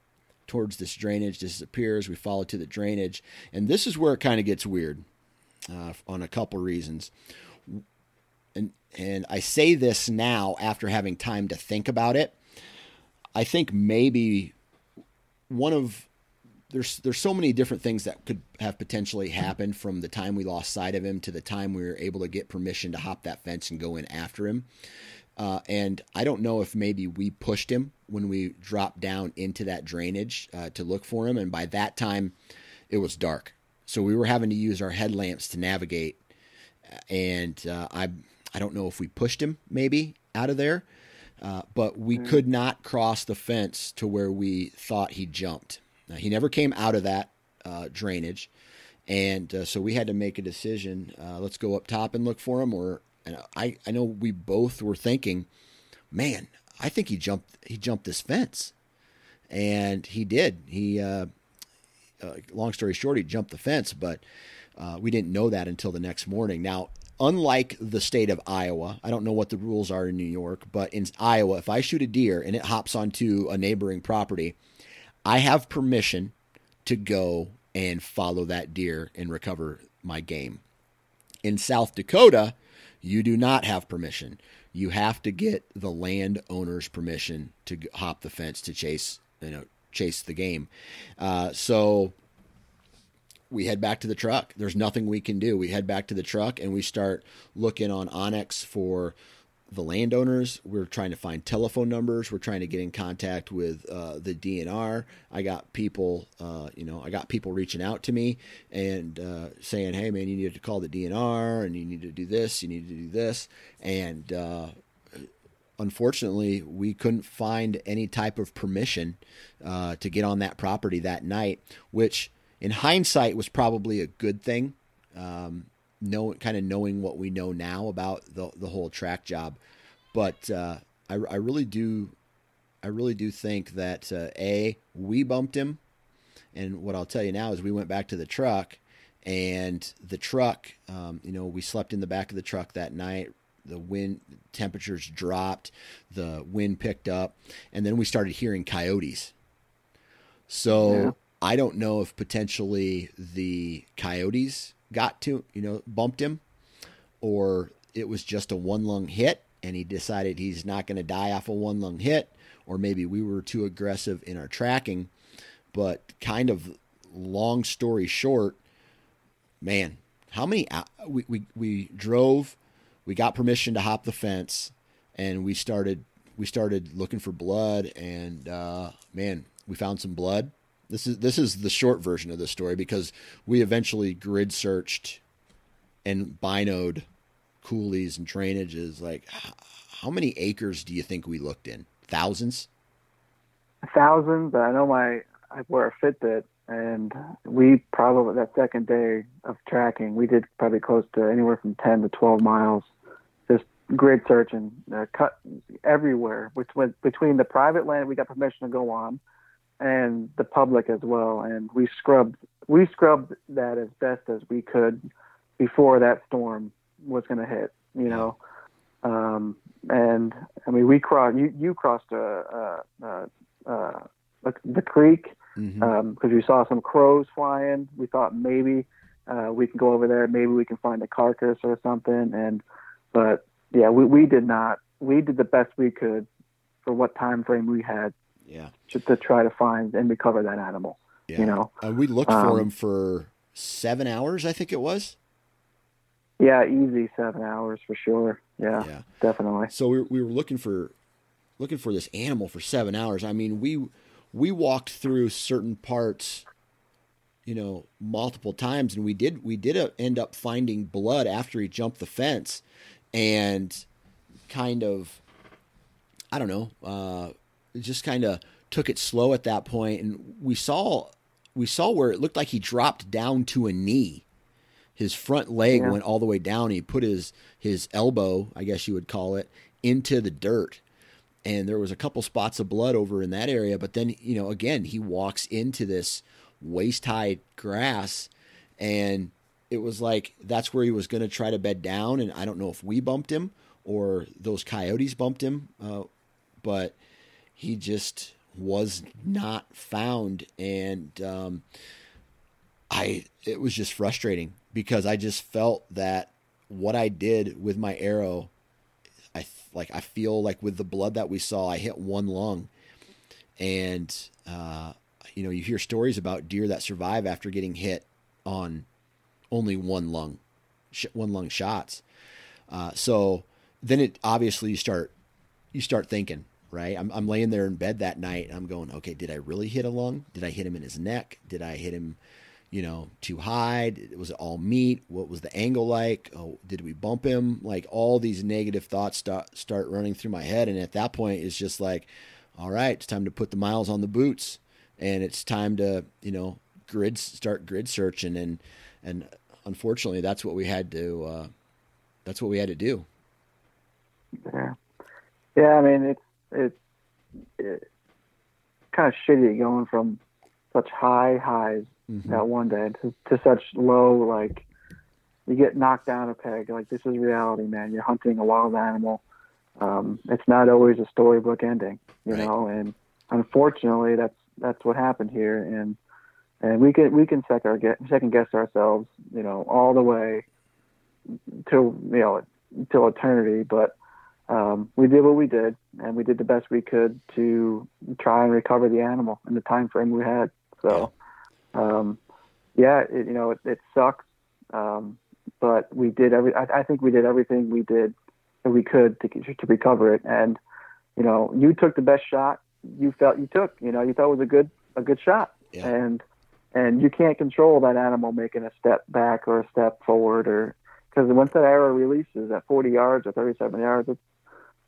towards this drainage disappears we follow to the drainage and this is where it kind of gets weird uh, on a couple reasons. And and I say this now after having time to think about it. I think maybe one of there's there's so many different things that could have potentially happened from the time we lost sight of him to the time we were able to get permission to hop that fence and go in after him. Uh, and I don't know if maybe we pushed him when we dropped down into that drainage uh, to look for him, and by that time it was dark. So we were having to use our headlamps to navigate, and uh, I I don't know if we pushed him maybe out of there, uh, but we mm-hmm. could not cross the fence to where we thought he jumped. Now, he never came out of that uh, drainage, and uh, so we had to make a decision. Uh, let's go up top and look for him, or and I I know we both were thinking, man, I think he jumped he jumped this fence, and he did. He uh, uh, long story short, he jumped the fence, but uh, we didn't know that until the next morning. Now, unlike the state of Iowa, I don't know what the rules are in New York, but in Iowa, if I shoot a deer and it hops onto a neighboring property, I have permission to go and follow that deer and recover my game. In South Dakota, you do not have permission. You have to get the landowner's permission to hop the fence to chase, you know, chase the game. Uh, so we head back to the truck. There's nothing we can do. We head back to the truck and we start looking on onX for the landowners. We're trying to find telephone numbers. We're trying to get in contact with uh, the DNR. I got people, uh, you know, I got people reaching out to me and uh, saying, "Hey, man, you need to call the DNR and you need to do this. You need to do this." And uh, unfortunately, we couldn't find any type of permission uh, to get on that property that night, which, in hindsight, was probably a good thing. Um, know kind of knowing what we know now about the the whole track job, but uh, I I really do I really do think that uh, a we bumped him, and what I'll tell you now is we went back to the truck, and the truck, um, you know, we slept in the back of the truck that night. The wind temperatures dropped, the wind picked up, and then we started hearing coyotes. So yeah. I don't know if potentially the coyotes got to, you know, bumped him, or it was just a one lung hit and he decided he's not going to die off a one lung hit, or maybe we were too aggressive in our tracking. But kind of long story short, man, how many we, we, we drove, we got permission to hop the fence, and we started we started looking for blood, and uh, man, we found some blood this is this is the short version of the story because we eventually grid searched and binoed coulees and drainages. Like, how many acres do you think we looked in? Thousands. A thousand, but I know my I wear a Fitbit, and we probably that second day of tracking, we did probably close to anywhere from ten to twelve miles, grid searching, uh, cut everywhere. Which went between the private land we got permission to go on and the public as well. And we scrubbed we scrubbed that as best as we could before that storm was going to hit. You know, um, and I mean we crossed you you crossed a, a, a, the creek because mm-hmm. um, you saw some crows flying. We thought maybe uh, we can go over there. Maybe we can find a carcass or something. And but yeah, we we did not. We did the best we could for what time frame we had yeah. To, to try to find and recover that animal. Yeah. You know, uh, we looked um, for him for seven hours, I think it was. Yeah, easy seven hours for sure. Yeah, yeah. definitely. So we, we were looking for looking for this animal for seven hours. I mean, we we walked through certain parts, you know, multiple times, and we did we did uh, end up finding blood after he jumped the fence, and kind of, I don't know, uh, just kind of took it slow at that point, and we saw we saw where it looked like he dropped down to a knee. His front leg yeah. went all the way down. He put his his elbow, I guess you would call it, into the dirt. And there was a couple spots of blood over in that area, but then, you know, again, he walks into this waist high grass and it was like that's where he was going to try to bed down and i don't know if we bumped him or those coyotes bumped him uh, but he just was not found, and um, I it was just frustrating because I just felt that what I did with my arrow, I like I feel like with the blood that we saw, I hit one lung, and uh, you know you hear stories about deer that survive after getting hit on only one lung, one lung shots. Uh, so then it obviously you start you start thinking right? I'm, I'm laying there in bed that night and I'm going, okay, did I really hit a lung? Did I hit him in his neck? Did I hit him, you know, too high? Was it all meat? What was the angle like? Oh, did we bump him? Like all these negative thoughts start, start running through my head. And at that point, it's just like, all right, it's time to put the miles on the boots and it's time to, you know, grid, start grid searching. And, and unfortunately, that's what we had to, uh, that's what we had to do. Yeah. Yeah. I mean, it's, it's it, kind of shitty going from such high highs mm-hmm. that one day to, to such low like you get knocked down a peg like this is reality man you're hunting a wild animal um, it's not always a storybook ending you right. know and unfortunately that's that's what happened here and and we can we can second second guess ourselves you know all the way to you know till eternity but um, we did what we did, and we did the best we could to try and recover the animal in the time frame we had. So, um, yeah, it, you know, it, it sucks, um, but we did every. I, I, think we did everything we did we could to to recover it. And you know, you took the best shot you felt you took. You know, you thought it was a good a good shot, Yeah. and and you can't control that animal making a step back or a step forward, or because once that arrow releases at 40 yards or 37 yards, it's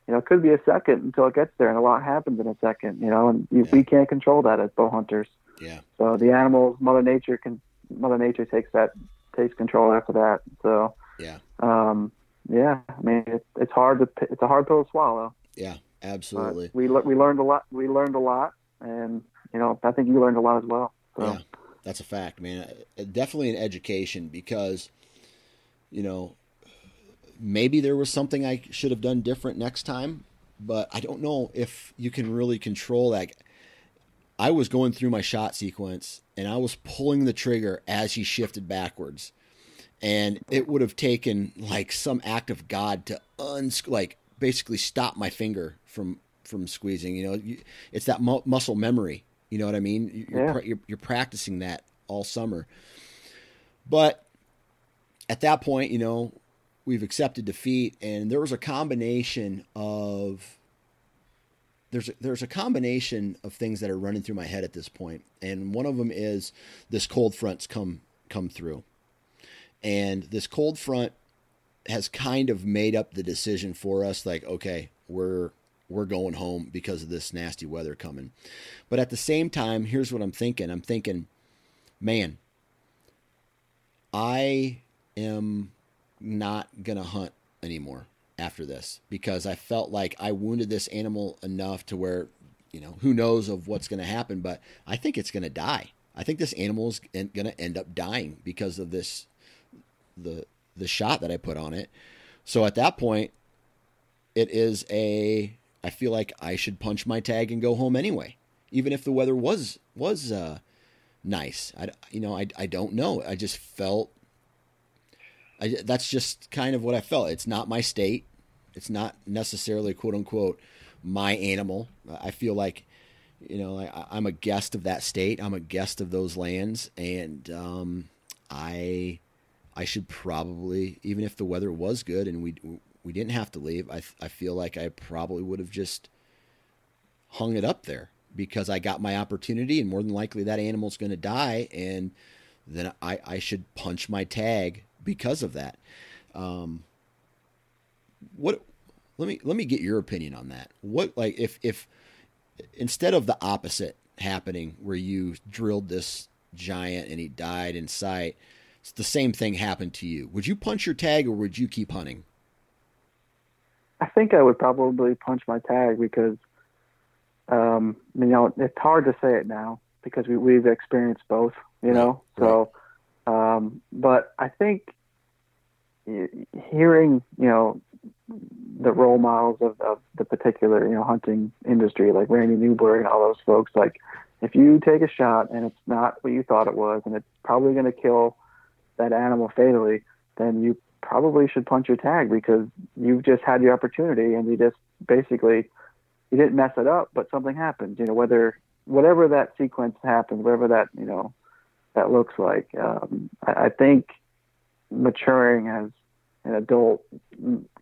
you know, it could be a second until it gets there, and a lot happens in a second. You know, and you, Yeah. we can't control that as bow hunters. Yeah. So the animals, Mother Nature can, Mother Nature takes that takes control after that. So Yeah. um, yeah, I mean, it's it's hard to it's a hard pill to swallow. Yeah. But Absolutely. we we learned a lot. We learned a lot, and you know, I think you learned a lot as well. So Yeah, that's a fact, man. Uh, Definitely an education because, you know, maybe there was something I should have done different next time, but I don't know if you can really control that. I was going through my shot sequence and I was pulling the trigger as he shifted backwards. And it would have taken like some act of God to uns like basically stop my finger from from squeezing. You know, it's that mu- muscle memory. You know what I mean? You're, Yeah. you're you're practicing that all summer. But at that point, you know, we've accepted defeat, and there was a combination of there's a, there's a combination of things that are running through my head at this point, and one of them is this cold front's come come through, and this cold front has kind of made up the decision for us. Like, okay, we're we're going home because of this nasty weather coming, but at the same time, here's what I'm thinking. I'm thinking, man, I am not gonna hunt anymore after this because I felt like I wounded this animal enough to where, you know, who knows of what's going to happen, but I think it's going to die. I think this animal is going to end up dying because of this, the the shot that I put on it. So at that point, it is a. I feel like I should punch my tag and go home anyway, even if the weather was was uh, nice. I you know I I don't know. I just felt I, that's just kind of what I felt. It's not my state. It's not necessarily quote unquote my animal. I feel like, you know, I, I'm a guest of that state. I'm a guest of those lands, and um, I, I should probably, even if the weather was good and we we didn't have to leave, I I feel like I probably would have just hung it up there because I got my opportunity, and more than likely that animal's going to die, and then I I should punch my tag because of that. Um, what? Let me let me get your opinion on that. What like if if instead of the opposite happening where you drilled this giant and he died in sight, the same thing happened to you. Would you punch your tag or would you keep hunting? I think I would probably punch my tag because, um, you know, it's hard to say it now because we, we've experienced both, you know. So, um, but I think hearing, you know, the role models of, of the particular, you know, hunting industry, like Randy Newberg and all those folks, like if you take a shot and it's not what you thought it was, and it's probably going to kill that animal fatally, then you probably should punch your tag because you've just had your opportunity and you just basically you didn't mess it up, but something happened. You know, whether whatever that sequence happened, whatever that you know that looks like. Um, I, I think maturing as an adult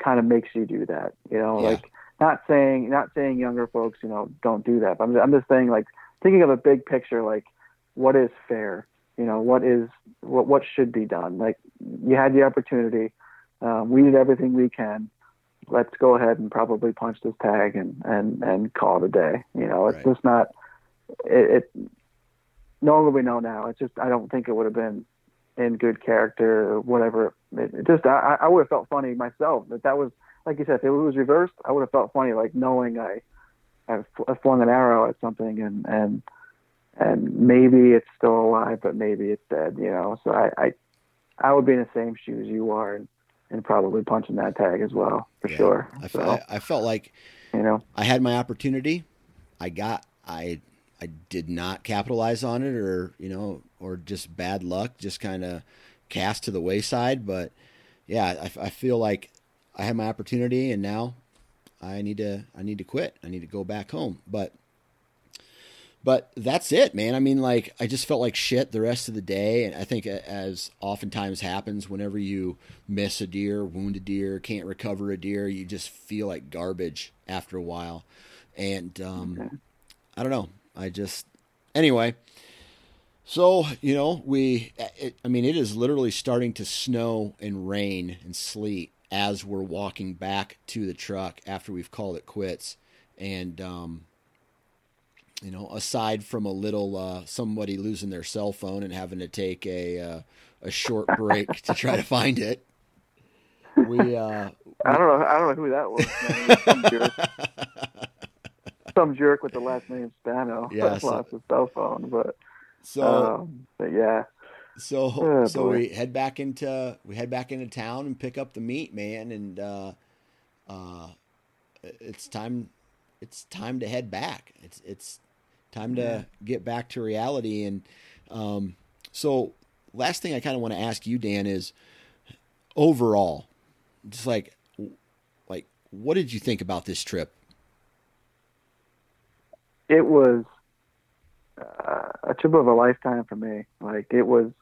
kind of makes you do that. You know, Yeah. like not saying not saying younger folks, you know, don't do that. But I'm, I'm just saying like thinking of a big picture, like what is fair. You know, what is what what should be done. Like you had the opportunity. Um, we did everything we can. Let's go ahead and probably punch this tag and and and call it a day. You know, it's Right. just not. It, it knowing what we know now, it's just I don't think it would have been in good character or whatever. It, it just I, I would have felt funny myself that that was like you said if it was reversed I would have felt funny like knowing I I fl- flung an arrow at something and and and maybe it's still alive but maybe it's dead you know so I I, I would be in the same shoes you are and, and probably punching that tag as well for Yeah. sure I, so I, I felt like you know I had my opportunity. I got I I did not capitalize on it or, you know, or just bad luck, just kind of cast to the wayside, but yeah, I, I feel like I had my opportunity and now I need to I need to quit. I need to go back home. But but that's it, man. I mean, like I just felt like shit the rest of the day, and I think as oftentimes happens whenever you miss a deer, wound a deer, can't recover a deer, you just feel like garbage after a while. And um, okay. I don't know. I just anyway. So you know, we. It, I mean, it is literally starting to snow and rain and sleet as we're walking back to the truck after we've called it quits, and um, you know, aside from a little uh, somebody losing their cell phone and having to take a uh, a short break to try to find it, we. Uh, I don't know. I don't know who that was. Some jerk. Some jerk with the last name Spano yeah, so, lost his cell phone, but so, um, but yeah. So oh, so boy. we head back into we head back into town and pick up the meat, man, and uh, uh, it's time it's time to head back. It's it's time to yeah. get back to reality. And um, so, last thing I kind of want to ask you, Dan, is overall, just like, like, what did you think about this trip? It was uh, a trip of a lifetime for me. Like, it was.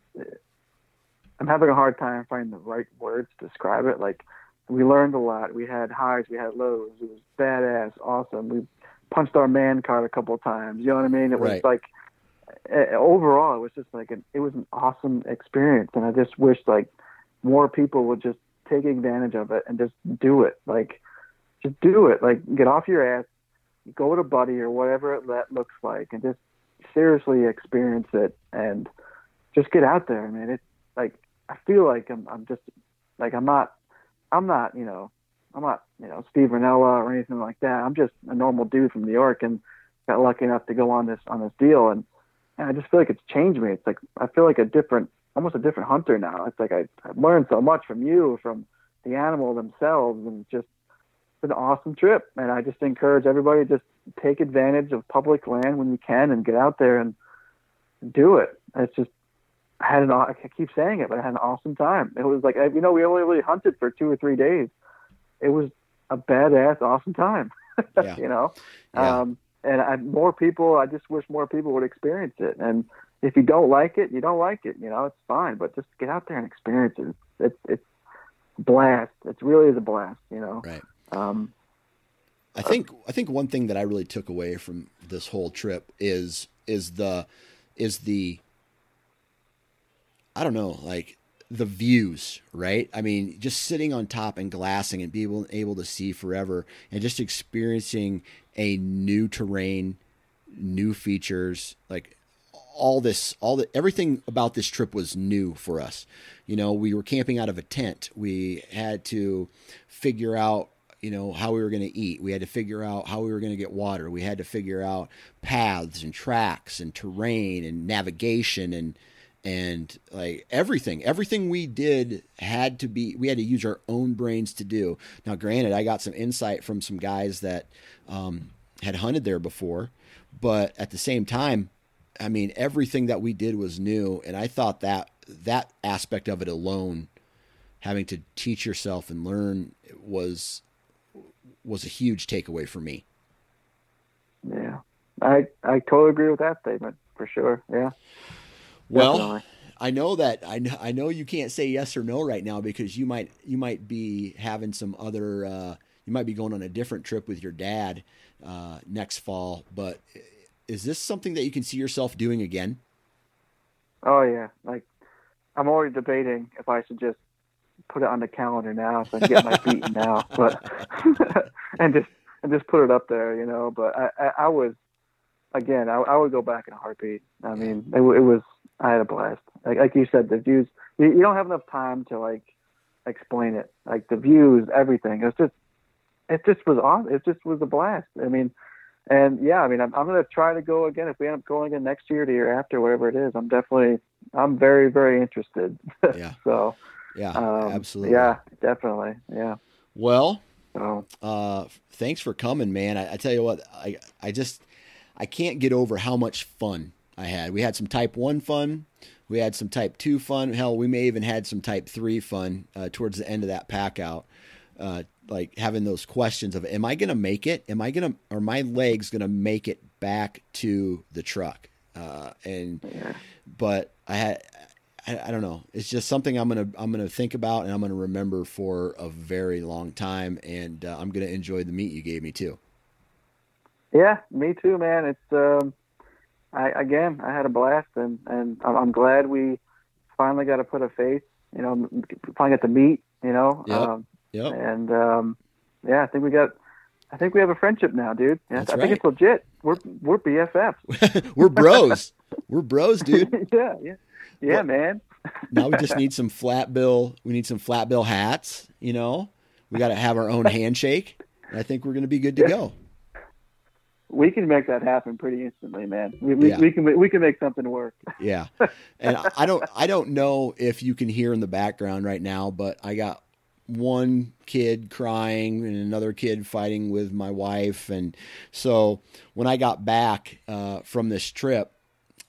I'm having a hard time finding the right words to describe it. Like, we learned a lot. We had highs, we had lows. It was badass, awesome. We punched our man card a couple of times. You know what I mean? It was right. like uh, overall, it was just like an it was an awesome experience, and I just wish like more people would just take advantage of it and just do it. Like, just do it. Like, get off your ass, go to Buddy or whatever that looks like, and just seriously experience it and just get out there. I mean, it's like I feel like I'm I'm just like I'm not I'm not you know I'm not, you know, Steve Rinella or anything like that. I'm just a normal dude from New York and got lucky enough to go on this on this deal and, and I just feel like it's changed me. It's like I feel like a different almost a different hunter now. It's like I I've learned so much from you, from the animal themselves and just it's an awesome trip. And I just encourage everybody to just take advantage of public land when you can and get out there and do it. It's just I had an I keep saying it, but I had an awesome time. It was like you know we only really hunted for two or three days, it was a badass, awesome time. Yeah. you know, yeah. um, and I, more people. I just wish more people would experience it. And if you don't like it, you don't like it. You know, it's fine. But just get out there and experience it. It's it's blast. It really is a blast. You know. Right. Um, I think I think one thing that I really took away from this whole trip is is the is the I don't know like the views, right? I mean, just sitting on top and glassing and being able, able to see forever and just experiencing a new terrain, new features, like all this, all the everything about this trip was new for us. You know, we were camping out of a tent. We had to figure out you know how we were going to eat we had to figure out how we were going to get water we had to figure out paths and tracks and terrain and navigation and and like everything everything we did had to be we had to use our own brains to do. Now granted i got some insight from some guys that um, had hunted there before but at the same time i mean everything that we did was new and i thought that that aspect of it alone having to teach yourself and learn was was a huge takeaway for me. Yeah. I i totally agree with that statement for sure. Yeah well. I know that I know, I know you can't say yes or no right now because you might you might be having some other uh, you might be going on a different trip with your dad uh, next fall. But is this something that you can see yourself doing again? Oh yeah, like I'm already debating if I should just put it on the calendar now so I can get my feet now, but and just and just put it up there, you know. But I I, I was again I, I would go back in a heartbeat. I mean it, it was I had a blast. Like, like you said, the views. You, you don't have enough time to like explain it. Like the views, everything. It's just, it just was awesome. It just was a blast. I mean, and yeah, I mean, I'm, I'm going to try to go again if we end up going again next year, the year after, whatever it is. I'm definitely, I'm very, very interested. Yeah. so. Yeah. Um, absolutely. Yeah, definitely. Yeah. Well. So. Uh, thanks for coming, man. I, I tell you what, I, I just, I can't get over how much fun I had. We had some Type 1 fun. We had some Type 2 fun. Hell, we may even had some Type 3 fun uh, towards the end of that pack out. Uh, like having those questions of, am I going to make it? Am I going to, are my legs going to make it back to the truck. Uh, and Yeah. but I had I, I don't know. It's just something I'm gonna I'm gonna think about and I'm gonna remember for a very long time. And uh, I'm gonna enjoy the meat you gave me too. Yeah, me too, man. It's um, I again, I had a blast, and and I'm, glad we finally got to put a face. You know, finally got to meet. You know, Yep. um, Yep. and um, yeah, I think we got. I think we have a friendship now, dude. Yeah, I right. think it's legit. We're we're BFFs. We're bros. We're bros, dude. yeah, yeah, yeah, What- man. Now we just need some flat bill. We need some flat bill hats. You know, we got to have our own handshake. And I think we're gonna be good to Yeah. go. We can make that happen pretty instantly, man. We, we, Yeah. we can we can make something work. Yeah, and I don't I don't know if you can hear in the background right now, but I got one kid crying and another kid fighting with my wife, and so when I got back uh, from this trip,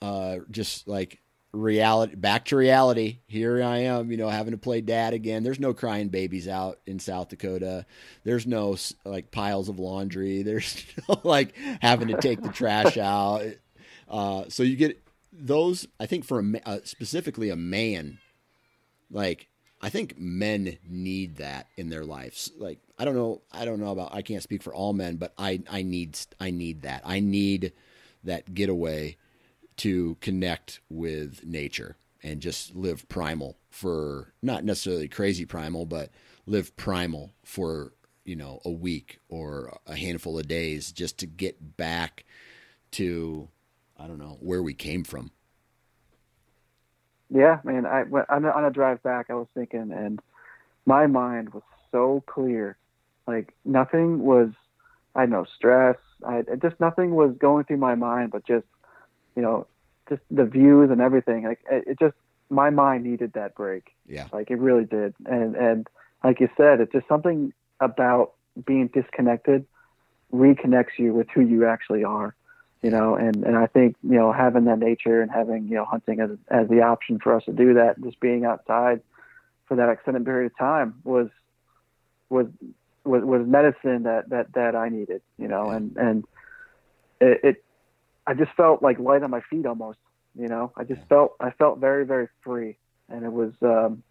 uh, just like reality back to reality. Here i am you know having to play dad again. There's no crying babies out in south dakota. There's no like piles of laundry. There's no like having to take the trash out. Uh, so you get those i think for a, uh, specifically a man like i think men need that in their lives. Like i don't know i don't know about i can't speak for all men but i i need i need that. I need that getaway to connect with nature and just live primal for not necessarily crazy primal but live primal for you know a week or a handful of days just to get back to i don't know where we came from Yeah, man. I went on a, on a drive back. I was thinking, and my mind was so clear. Like nothing was. I had no stress. I just nothing was going through my mind, but just you know, just the views and everything. Like it, it just my mind needed that break. yeah Like it really did. And and like you said, it's just something about being disconnected reconnects you with who you actually are. You know, and, and I think, you know, having that nature and having, you know, hunting as as the option for us to do that, just being outside for that extended period of time was was was, was medicine that, that, that I needed, you know, and, and it, it I just felt like light on my feet almost, you know. I just felt I felt very, very free. And it was um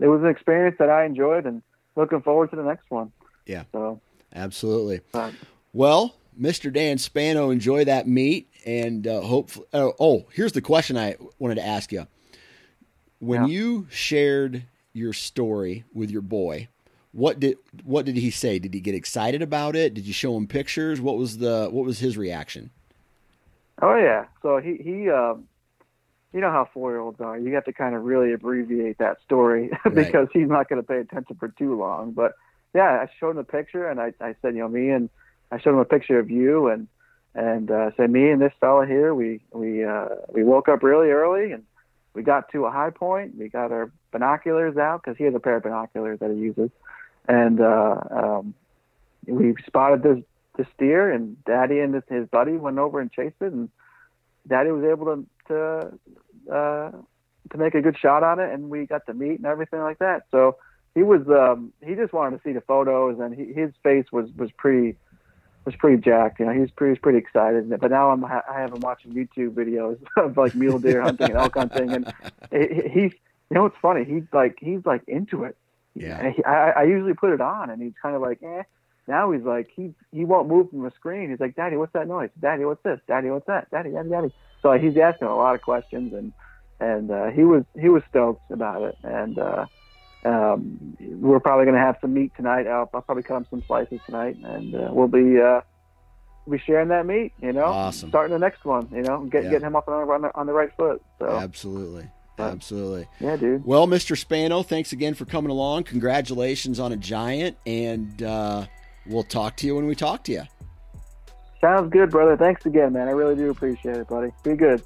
it was an experience that I enjoyed and looking forward to the next one. Yeah. So absolutely uh, Well, Mr. Dan Spano, enjoy that meat, and uh, hopefully. Oh, oh, here's the question I wanted to ask you. When Yeah. you shared your story with your boy, what did what did he say? Did he get excited about it? Did you show him pictures? What was the what was his reaction? Oh yeah. So he he um you know how four year olds are. You have to kind of really abbreviate that story because he's not going to pay attention for too long. But yeah, I showed him a picture and I, I said, you know, me and I showed him a picture of you and and uh, said me and this fella here. We we uh, we woke up really early and we got to a high point. We got our binoculars out because he has a pair of binoculars that he uses, and uh, um, we spotted this this deer. And Daddy and his, buddy went over and chased it, and Daddy was able to to uh, to make a good shot on it, and we got to meet and everything like that. So he was um, he just wanted to see the photos, and he, his face was was pretty was pretty jacked. You know, he was pretty, he was pretty excited. But now I'm I have him watching YouTube videos of like mule deer hunting and elk hunting, and he, he's you know what's funny? He's like he's like into it. Yeah. And he, I, I usually put it on, and he's kind of like, eh. Now he's like he he won't move from the screen. He's like, Daddy, what's that noise? Daddy, what's this? Daddy, what's that? Daddy, Daddy, Daddy. So he's asking a lot of questions, and and uh, he was he was stoked about it, and uh, um, we're probably going to have some meat tonight. I'll, I'll probably cut him some slices tonight, and uh, we'll be uh, be sharing that meat. You know, Awesome. starting the next one. You know, get, Yeah. getting him up on the, on the on the right foot. So Absolutely, absolutely. yeah, dude. Well, Mr. Spano, thanks again for coming along. Congratulations on a giant, and uh, we'll talk to you when we talk to you. Sounds good, brother. Thanks again, man. I really do appreciate it, buddy. Be good.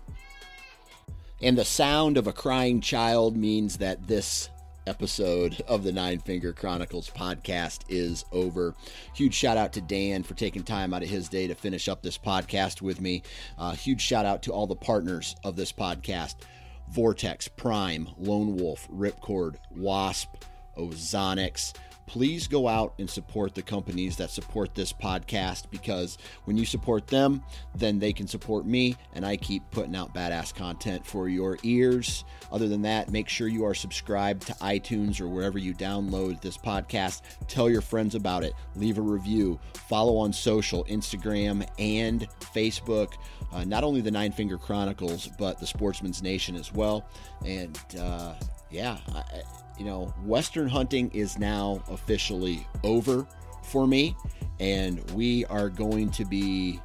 And the sound of a crying child means that this episode of the Nine Finger Chronicles podcast is over. Huge shout out to Dan for taking time out of his day to finish up this podcast with me. Uh, huge shout out to all the partners of this podcast Vortex, Prime, Lone Wolf, Ripcord, Wasp, Ozonics, please go out and support the companies that support this podcast because when you support them, then they can support me and I keep putting out badass content for your ears. Other than that, make sure you are subscribed to iTunes or wherever you download this podcast. Tell your friends about it. Leave a review. Follow on social, Instagram and Facebook. Uh, not only the Nine Finger Chronicles, but the Sportsman's Nation as well. And uh, yeah, I, you know, Western hunting is now officially over for me, and we are going to be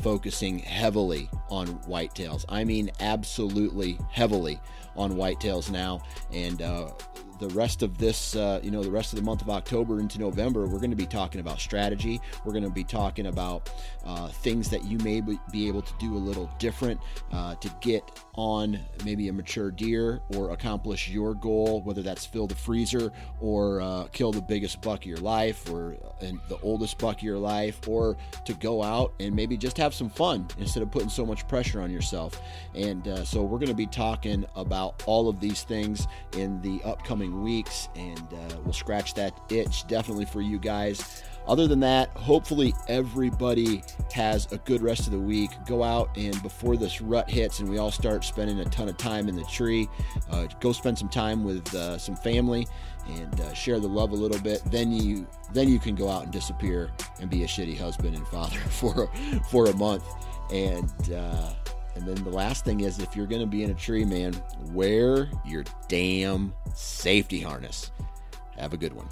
focusing heavily on whitetails. I mean, absolutely heavily on whitetails now. And uh, the rest of this, uh, you know, the rest of the month of October into November, we're going to be talking about strategy. We're going to be talking about uh, things that you may be able to do a little different uh, to get on maybe a mature deer or accomplish your goal, whether that's fill the freezer or uh, kill the biggest buck of your life or uh, the oldest buck of your life, or to go out and maybe just have some fun instead of putting so much pressure on yourself. And uh, so we're going to be talking about all of these things in the upcoming weeks, and uh, we'll scratch that itch definitely for you guys. Other than that, hopefully everybody has a good rest of the week. Go out and before this rut hits and we all start spending a ton of time in the tree, uh, go spend some time with uh, some family and uh, share the love a little bit. Then you then you can go out and disappear and be a shitty husband and father for for a month. And uh, and then the last thing is if you're going to be in a tree, man, wear your damn safety harness. Have a good one.